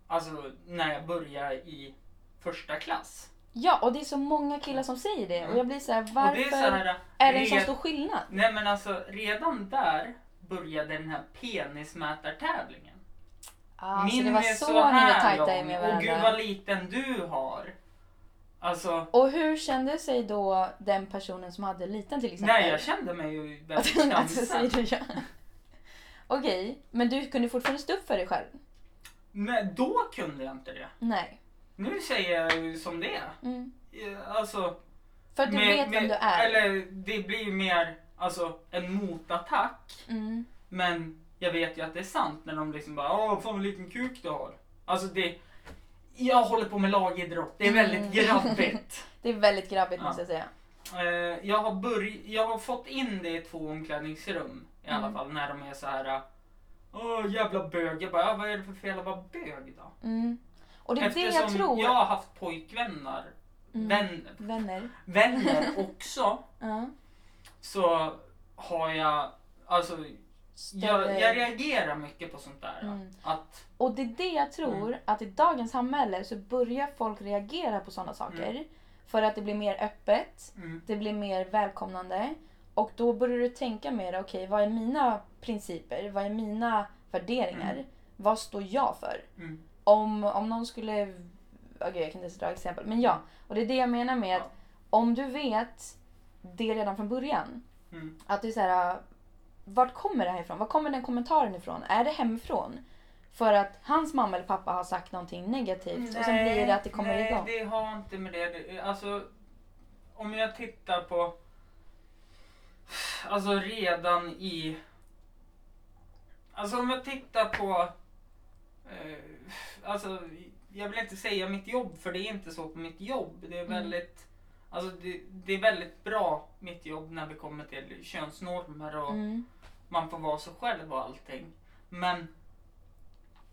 B: alltså när jag började i första klass.
C: Ja, och det är så många killar som säger det. Och jag blir så här, varför
B: det är så här,
C: är det en så stor skillnad?
B: Nej men alltså redan där började den här penismätartävlingen.
C: Ah, så
B: Min
C: det var
B: är
C: så,
B: så
C: ni var
B: här
C: tajta
B: lång
C: med
B: och gud
C: varandra.
B: vad liten du har. Alltså,
C: Och hur kände sig då den personen som hade liten till exempel?
B: nej jag kände mig ju väldigt *laughs*
C: alltså, säger du ja. Okej, men du kunde fortfarande stå upp för dig själv?
B: Men då kunde jag inte det.
C: Nej.
B: Nu säger jag ju som det är.
C: Mm.
B: Eh, Alltså,
C: För att du
B: med-
C: vet vem
B: med-
C: du är.
B: Eller det blir ju mer alltså, en motattack.
C: Mm.
B: Men jag vet ju att det är sant när de liksom bara Åh, fan vad liten kuk du har. Alltså det... Jag håller på med lagidrott. Det är väldigt
C: Mm.
B: grabbigt. *laughs*
C: Det är väldigt grabbigt måste jag säga.
B: Eh, jag, har börj- jag har fått in det i två omklädningsrum i alla
C: Mm.
B: fall när de är så här. Åh jävla bög. Jag bara, ja, vad är det för fel att vara bög då?
C: Mm. Och det är det
B: Eftersom
C: jag tror.
B: jag har haft pojkvänner,
C: Mm.
B: vän,
C: Vänner.
B: vänner *laughs* också.
C: Ja.
B: Så har jag, alltså
C: Större-
B: jag reagerar mycket på sånt där.
C: Mm.
B: Att,
C: Och det är det jag tror,
B: Mm.
C: att i dagens samhälle så börjar folk reagera på sådana saker. För att det blir mer öppet,
B: mm,
C: det blir mer välkomnande. Och då börjar du tänka mer, okej vad är mina principer? Vad är mina värderingar?
B: Mm.
C: Vad står jag för?
B: mm,
C: Om, om någon skulle... Okej, jag kan inte dra exempel. Men ja, och det är det jag menar med
B: Ja.
C: att om du vet det redan från början.
B: mm,
C: Att det är så här, vart kommer det här ifrån? Var kommer den kommentaren ifrån? Är det hemifrån? För att hans mamma eller pappa har sagt någonting negativt och sen blir det att det kommer
B: nej,
C: igång.
B: det har inte med det Alltså, om jag tittar på... Alltså redan i... Alltså om jag tittar på... Eh, alltså, jag vill inte säga mitt jobb för det är inte så på mitt jobb. Det är
C: Mm.
B: väldigt... Alltså det, det är väldigt bra mitt jobb när vi kommer till könsnormer och
C: Mm.
B: Man får vara sig själv och allting. Men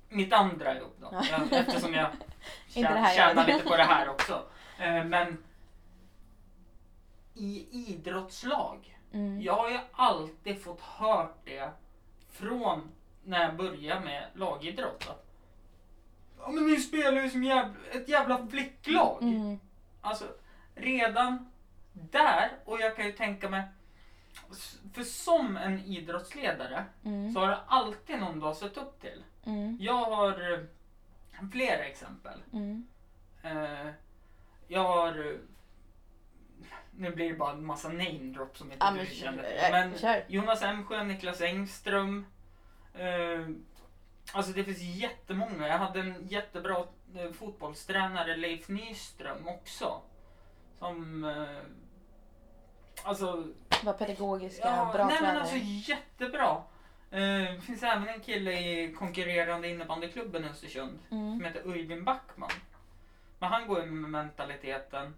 B: mitt andra jobb då, *laughs* jag, eftersom jag *laughs* tjä- tjänar lite på det här *laughs* också. Eh, Men i idrottslag,
C: Mm.
B: jag har ju alltid fått hört det från när jag började med lagidrott. Att, ja men ni spelar ju som jävla, ett jävla flicklag.
C: Mm.
B: Alltså redan där, och jag kan ju tänka mig, för som en idrottsledare
C: Mm.
B: så har det alltid någon du har sett upp till.
C: Mm.
B: Jag har eh, flera exempel.
C: Mm.
B: Eh, jag har, eh, nu blir det bara en massa name drop som inte
C: Ja,
B: du känner till. Men
C: kör.
B: Jonas Emsjö, Niklas Engström. Alltså det finns jättemånga. Jag hade en jättebra fotbollstränare, Leif Nyström också. Som, alltså
C: Var pedagogiska,
B: Ja,
C: bra
B: nej
C: tränare.
B: men alltså jättebra. Det finns även en kille i konkurrerande innebandyklubben i Östersund
C: mm.
B: som heter Öyvind Backman. Men han går ju med mentaliteten,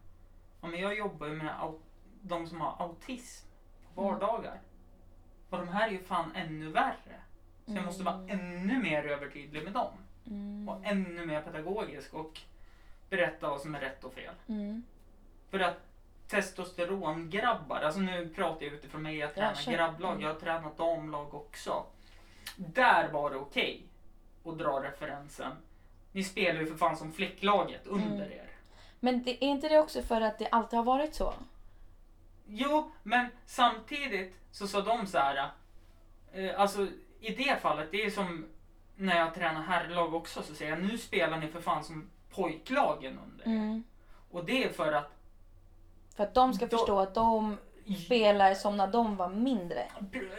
B: ja, men jag jobbar ju med de som har autism på
C: Mm.
B: vardagar. Och de här är ju fan ännu värre. Så jag måste vara
C: Mm.
B: ännu mer övertydlig med dem.
C: Mm.
B: Och ännu mer pedagogisk och berätta vad som är rätt och fel.
C: Mm.
B: För att testosterongrabbar, alltså nu pratar jag utifrån mig, jag
C: Ja,
B: tränar
C: kör.
B: grabblag, jag har tränat damlag också. Där var det okej att dra referensen. Ni spelar ju för fan som flicklaget under
C: Mm.
B: er.
C: Men det, är inte det också för att det alltid har varit så?
B: Jo, men samtidigt så sa de så här. Eh, alltså i det fallet, det är som när jag tränar herrlag också så säger jag nu spelar ni för fan som pojklagen under er."
C: Mm.
B: Och det är för att
C: För att de ska
B: Då-
C: förstå att de spelar som när de var mindre.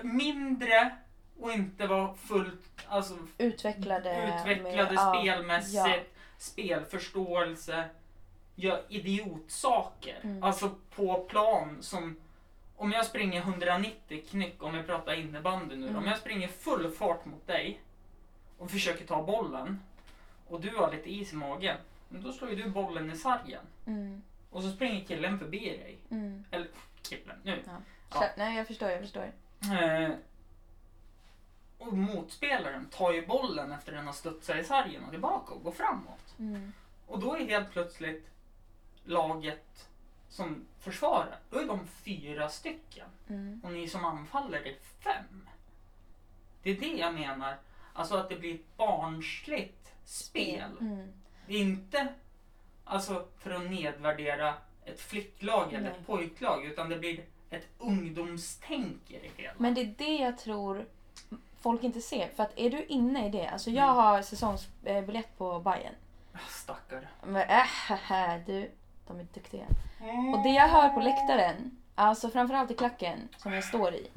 B: mindre och inte vara fullt alltså,
C: Utvecklade.
B: utvecklade
C: med-
B: spelmässigt,
C: ja.
B: spelförståelse, gör idiotsaker.
C: Mm.
B: Alltså på plan som om jag springer 190 knyck, om vi pratar innebandy nu,
C: Mm.
B: om jag springer full fart mot dig och försöker ta bollen och du har lite is i magen, då slår ju du bollen i sargen.
C: Mm.
B: Och så springer killen förbi dig.
C: Mm.
B: Eller killen, nu.
C: Ja.
B: Ja.
C: Så, nej, jag förstår, jag förstår.
B: Eh, och motspelaren tar ju bollen efter den har studsat i sargen och tillbaka och går framåt.
C: Mm.
B: Och då är helt plötsligt laget som försvarar, då är de fyra stycken.
C: Mm.
B: Och ni som anfaller är fem. Det är det jag menar. Alltså att det blir ett barnsligt spel.
C: Mm.
B: Det är inte alltså för att nedvärdera ett flicklag eller
C: Nej.
B: ett pojklag utan det blir ett ungdomstänk i det hela.
C: Men det är det jag tror folk inte ser. För att är du inne i det. Alltså jag
B: Mm.
C: har säsongsbiljett på Bayern.
B: Ah, Stackare.
C: Men äh, du, de är duktiga. Och det jag hör på läktaren, alltså framförallt i klacken som jag står i.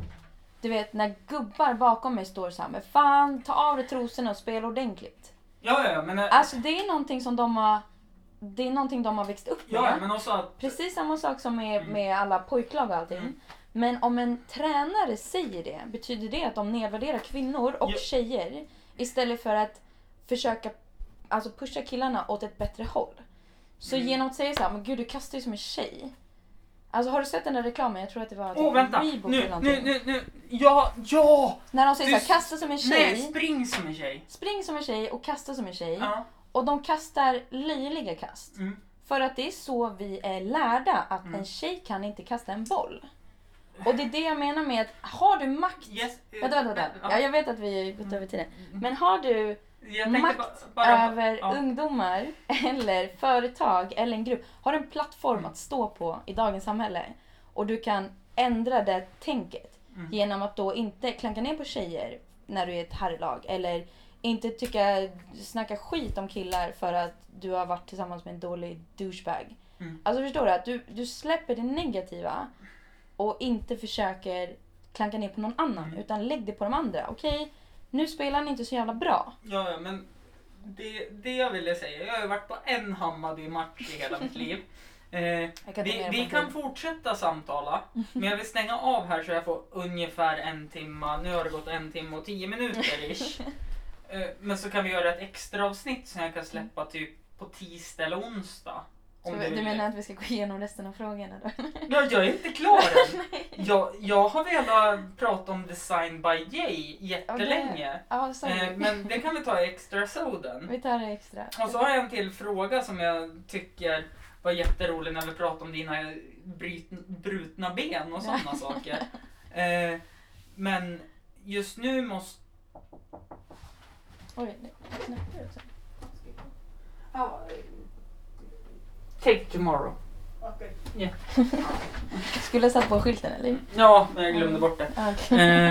C: Du vet när gubbar bakom mig står så här, men fan ta av dig trosorna och spela ordentligt.
B: Ja, ja, ja, men, äh,
C: Alltså det är någonting som de har, det är någonting de har växt upp med.
B: ja, men också att...
C: Precis samma sak som med,
B: Mm.
C: med alla pojklag och allting.
B: Mm.
C: Men om en tränare säger det, betyder det att de nedvärderar kvinnor och
B: Ja.
C: tjejer istället för att försöka alltså pusha killarna åt ett bättre håll? Så
B: Mm.
C: genom att säga så här, men gud du kastar ju som en tjej. Alltså har du sett den där reklamen? Jag tror att det var typ
B: Åh, vänta!
C: Reebok
B: Nu,
C: eller någonting.
B: nu, nu, nu! Ja, ja!
C: När de säger
B: Du
C: så här, kasta som en tjej,
B: Nej, spring som en tjej!
C: spring som en tjej och kasta som en tjej.
B: Ja.
C: Och de kastar löjliga kast.
B: Mm.
C: För att det är så vi är lärda att
B: Mm.
C: en tjej kan inte kasta en boll. Och det är det jag menar med att har du makt...
B: Yes. eh,
C: Vänta, vänta, vänta. Ja, jag vet att vi har gått över tiden. Men har du makt
B: ba- bara...
C: över
B: ja.
C: ungdomar *laughs* eller företag eller en grupp. Har du en plattform
B: Mm.
C: att stå på i dagens samhälle och du kan ändra det tänket
B: Mm.
C: genom att då inte klanka ner på tjejer när du är ett herrlag eller inte tycka, snacka skit om killar för att du har varit tillsammans med en dålig douchebag.
B: Mm.
C: Alltså förstår du? Att du, du släpper det negativa och inte försöker klanka ner på någon annan
B: Mm.
C: utan lägg det på de andra. Okej, nu spelar ni inte så jävla bra.
B: Ja, ja, men det, det jag ville säga, jag har ju varit på en Hammarby-match i hela mitt liv. *laughs* Eh,
C: kan
B: vi vi kan fortsätta samtala, men jag vill stänga av här så jag får ungefär en timma. Nu har det gått en timme och tio minuter ish. *laughs* Eh, men så kan vi göra ett extra avsnitt som jag kan släppa typ på tisdag eller onsdag. Om
C: du,
B: vill.
C: menar att vi ska gå igenom resten av frågorna då?
B: Ja, jag är inte klar än. *laughs* Jag, jag har velat prata om Design by Jay jättelänge.
C: Sorry.
B: Eh, men det kan vi ta i extra soden.
C: Vi tar det extra.
B: Och så har jag en till fråga som jag tycker var jätterolig när vi pratade om dina bryt, brutna ben och sådana *laughs* saker. Eh, men just nu måste...
C: Oj, också.
B: Ja, take tomorrow. *laughs*
C: Skulle jag satt på skylten eller?
B: Ja, men jag glömde bort det.
C: Ah, okej.
B: Eh,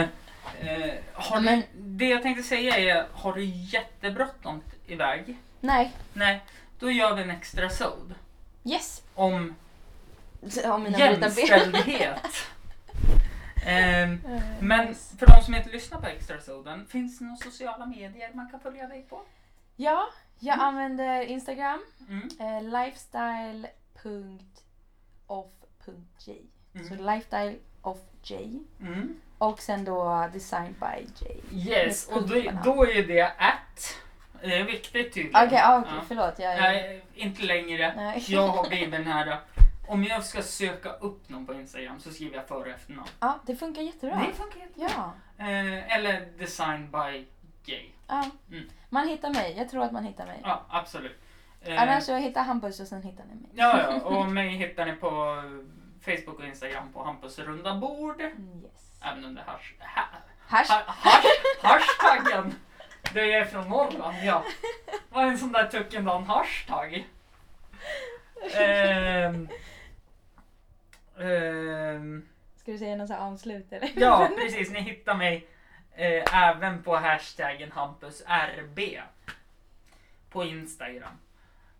B: eh, har
C: men-
B: Det jag tänkte säga är, har du jättebråttom iväg?
C: Nej,
B: Nej, då gör vi en extra sod
C: yes!
B: om
C: Om
B: jämställdhet. *laughs* Ehm,
C: Eh,
B: Men för de som inte lyssnar på extrasoden, finns det några sociala medier man kan följa dig på?
C: Ja, jag
B: Mm.
C: använder Instagram.
B: Mm.
C: Eh, lifestyle.off.j
B: Mm.
C: Så lifestyle.off.j
B: Mm.
C: och sen då design by J.
B: Yes, och då, då är det at. Det är viktigt tydligen.
C: Okej, ah, okej,
B: Ja.
C: förlåt. Jag är...
B: Nej, inte längre.
C: Nej.
B: Jag har *laughs* blivit den här. Om jag ska söka upp någon på Instagram så skriver jag före och efternamn.
C: Ja, det funkar jättebra.
B: Det funkar jättebra.
C: Ja.
B: Eh, eller design by gay.
C: ja.
B: Mm.
C: Man hittar mig. Jag tror att man hittar mig.
B: Ja, absolut. Eh,
C: Annars så hittar Hampus och sen hittar ni mig.
B: ja, ja, *laughs* och mig hittar ni på Facebook och Instagram på Hampus runda bord.
C: Mm, Yes.
B: Även under hash, ha,
C: Hash.
B: ha, hash, hashtaggen. Det är från Norrland, ja. Vad är en sån där tuckendan hashtag? *laughs* Ehm, ehm,
C: Ska du säga något så här avslut eller?
B: ja, *laughs* precis. Ni hittar mig Eh, även på hashtaggen HampusRB på Instagram.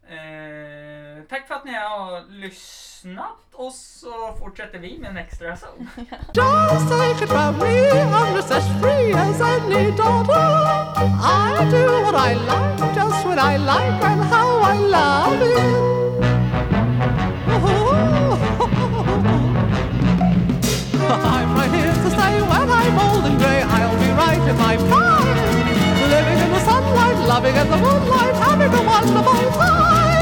B: Eh, tack för att ni har lyssnat och så fortsätter vi med en extra zon. *laughs*
A: Just take it from me, I'm just as free as any daughter. I do what I like, just when I like, and how I love it. Living in the sunlight, loving in the moonlight, having a wonderful time.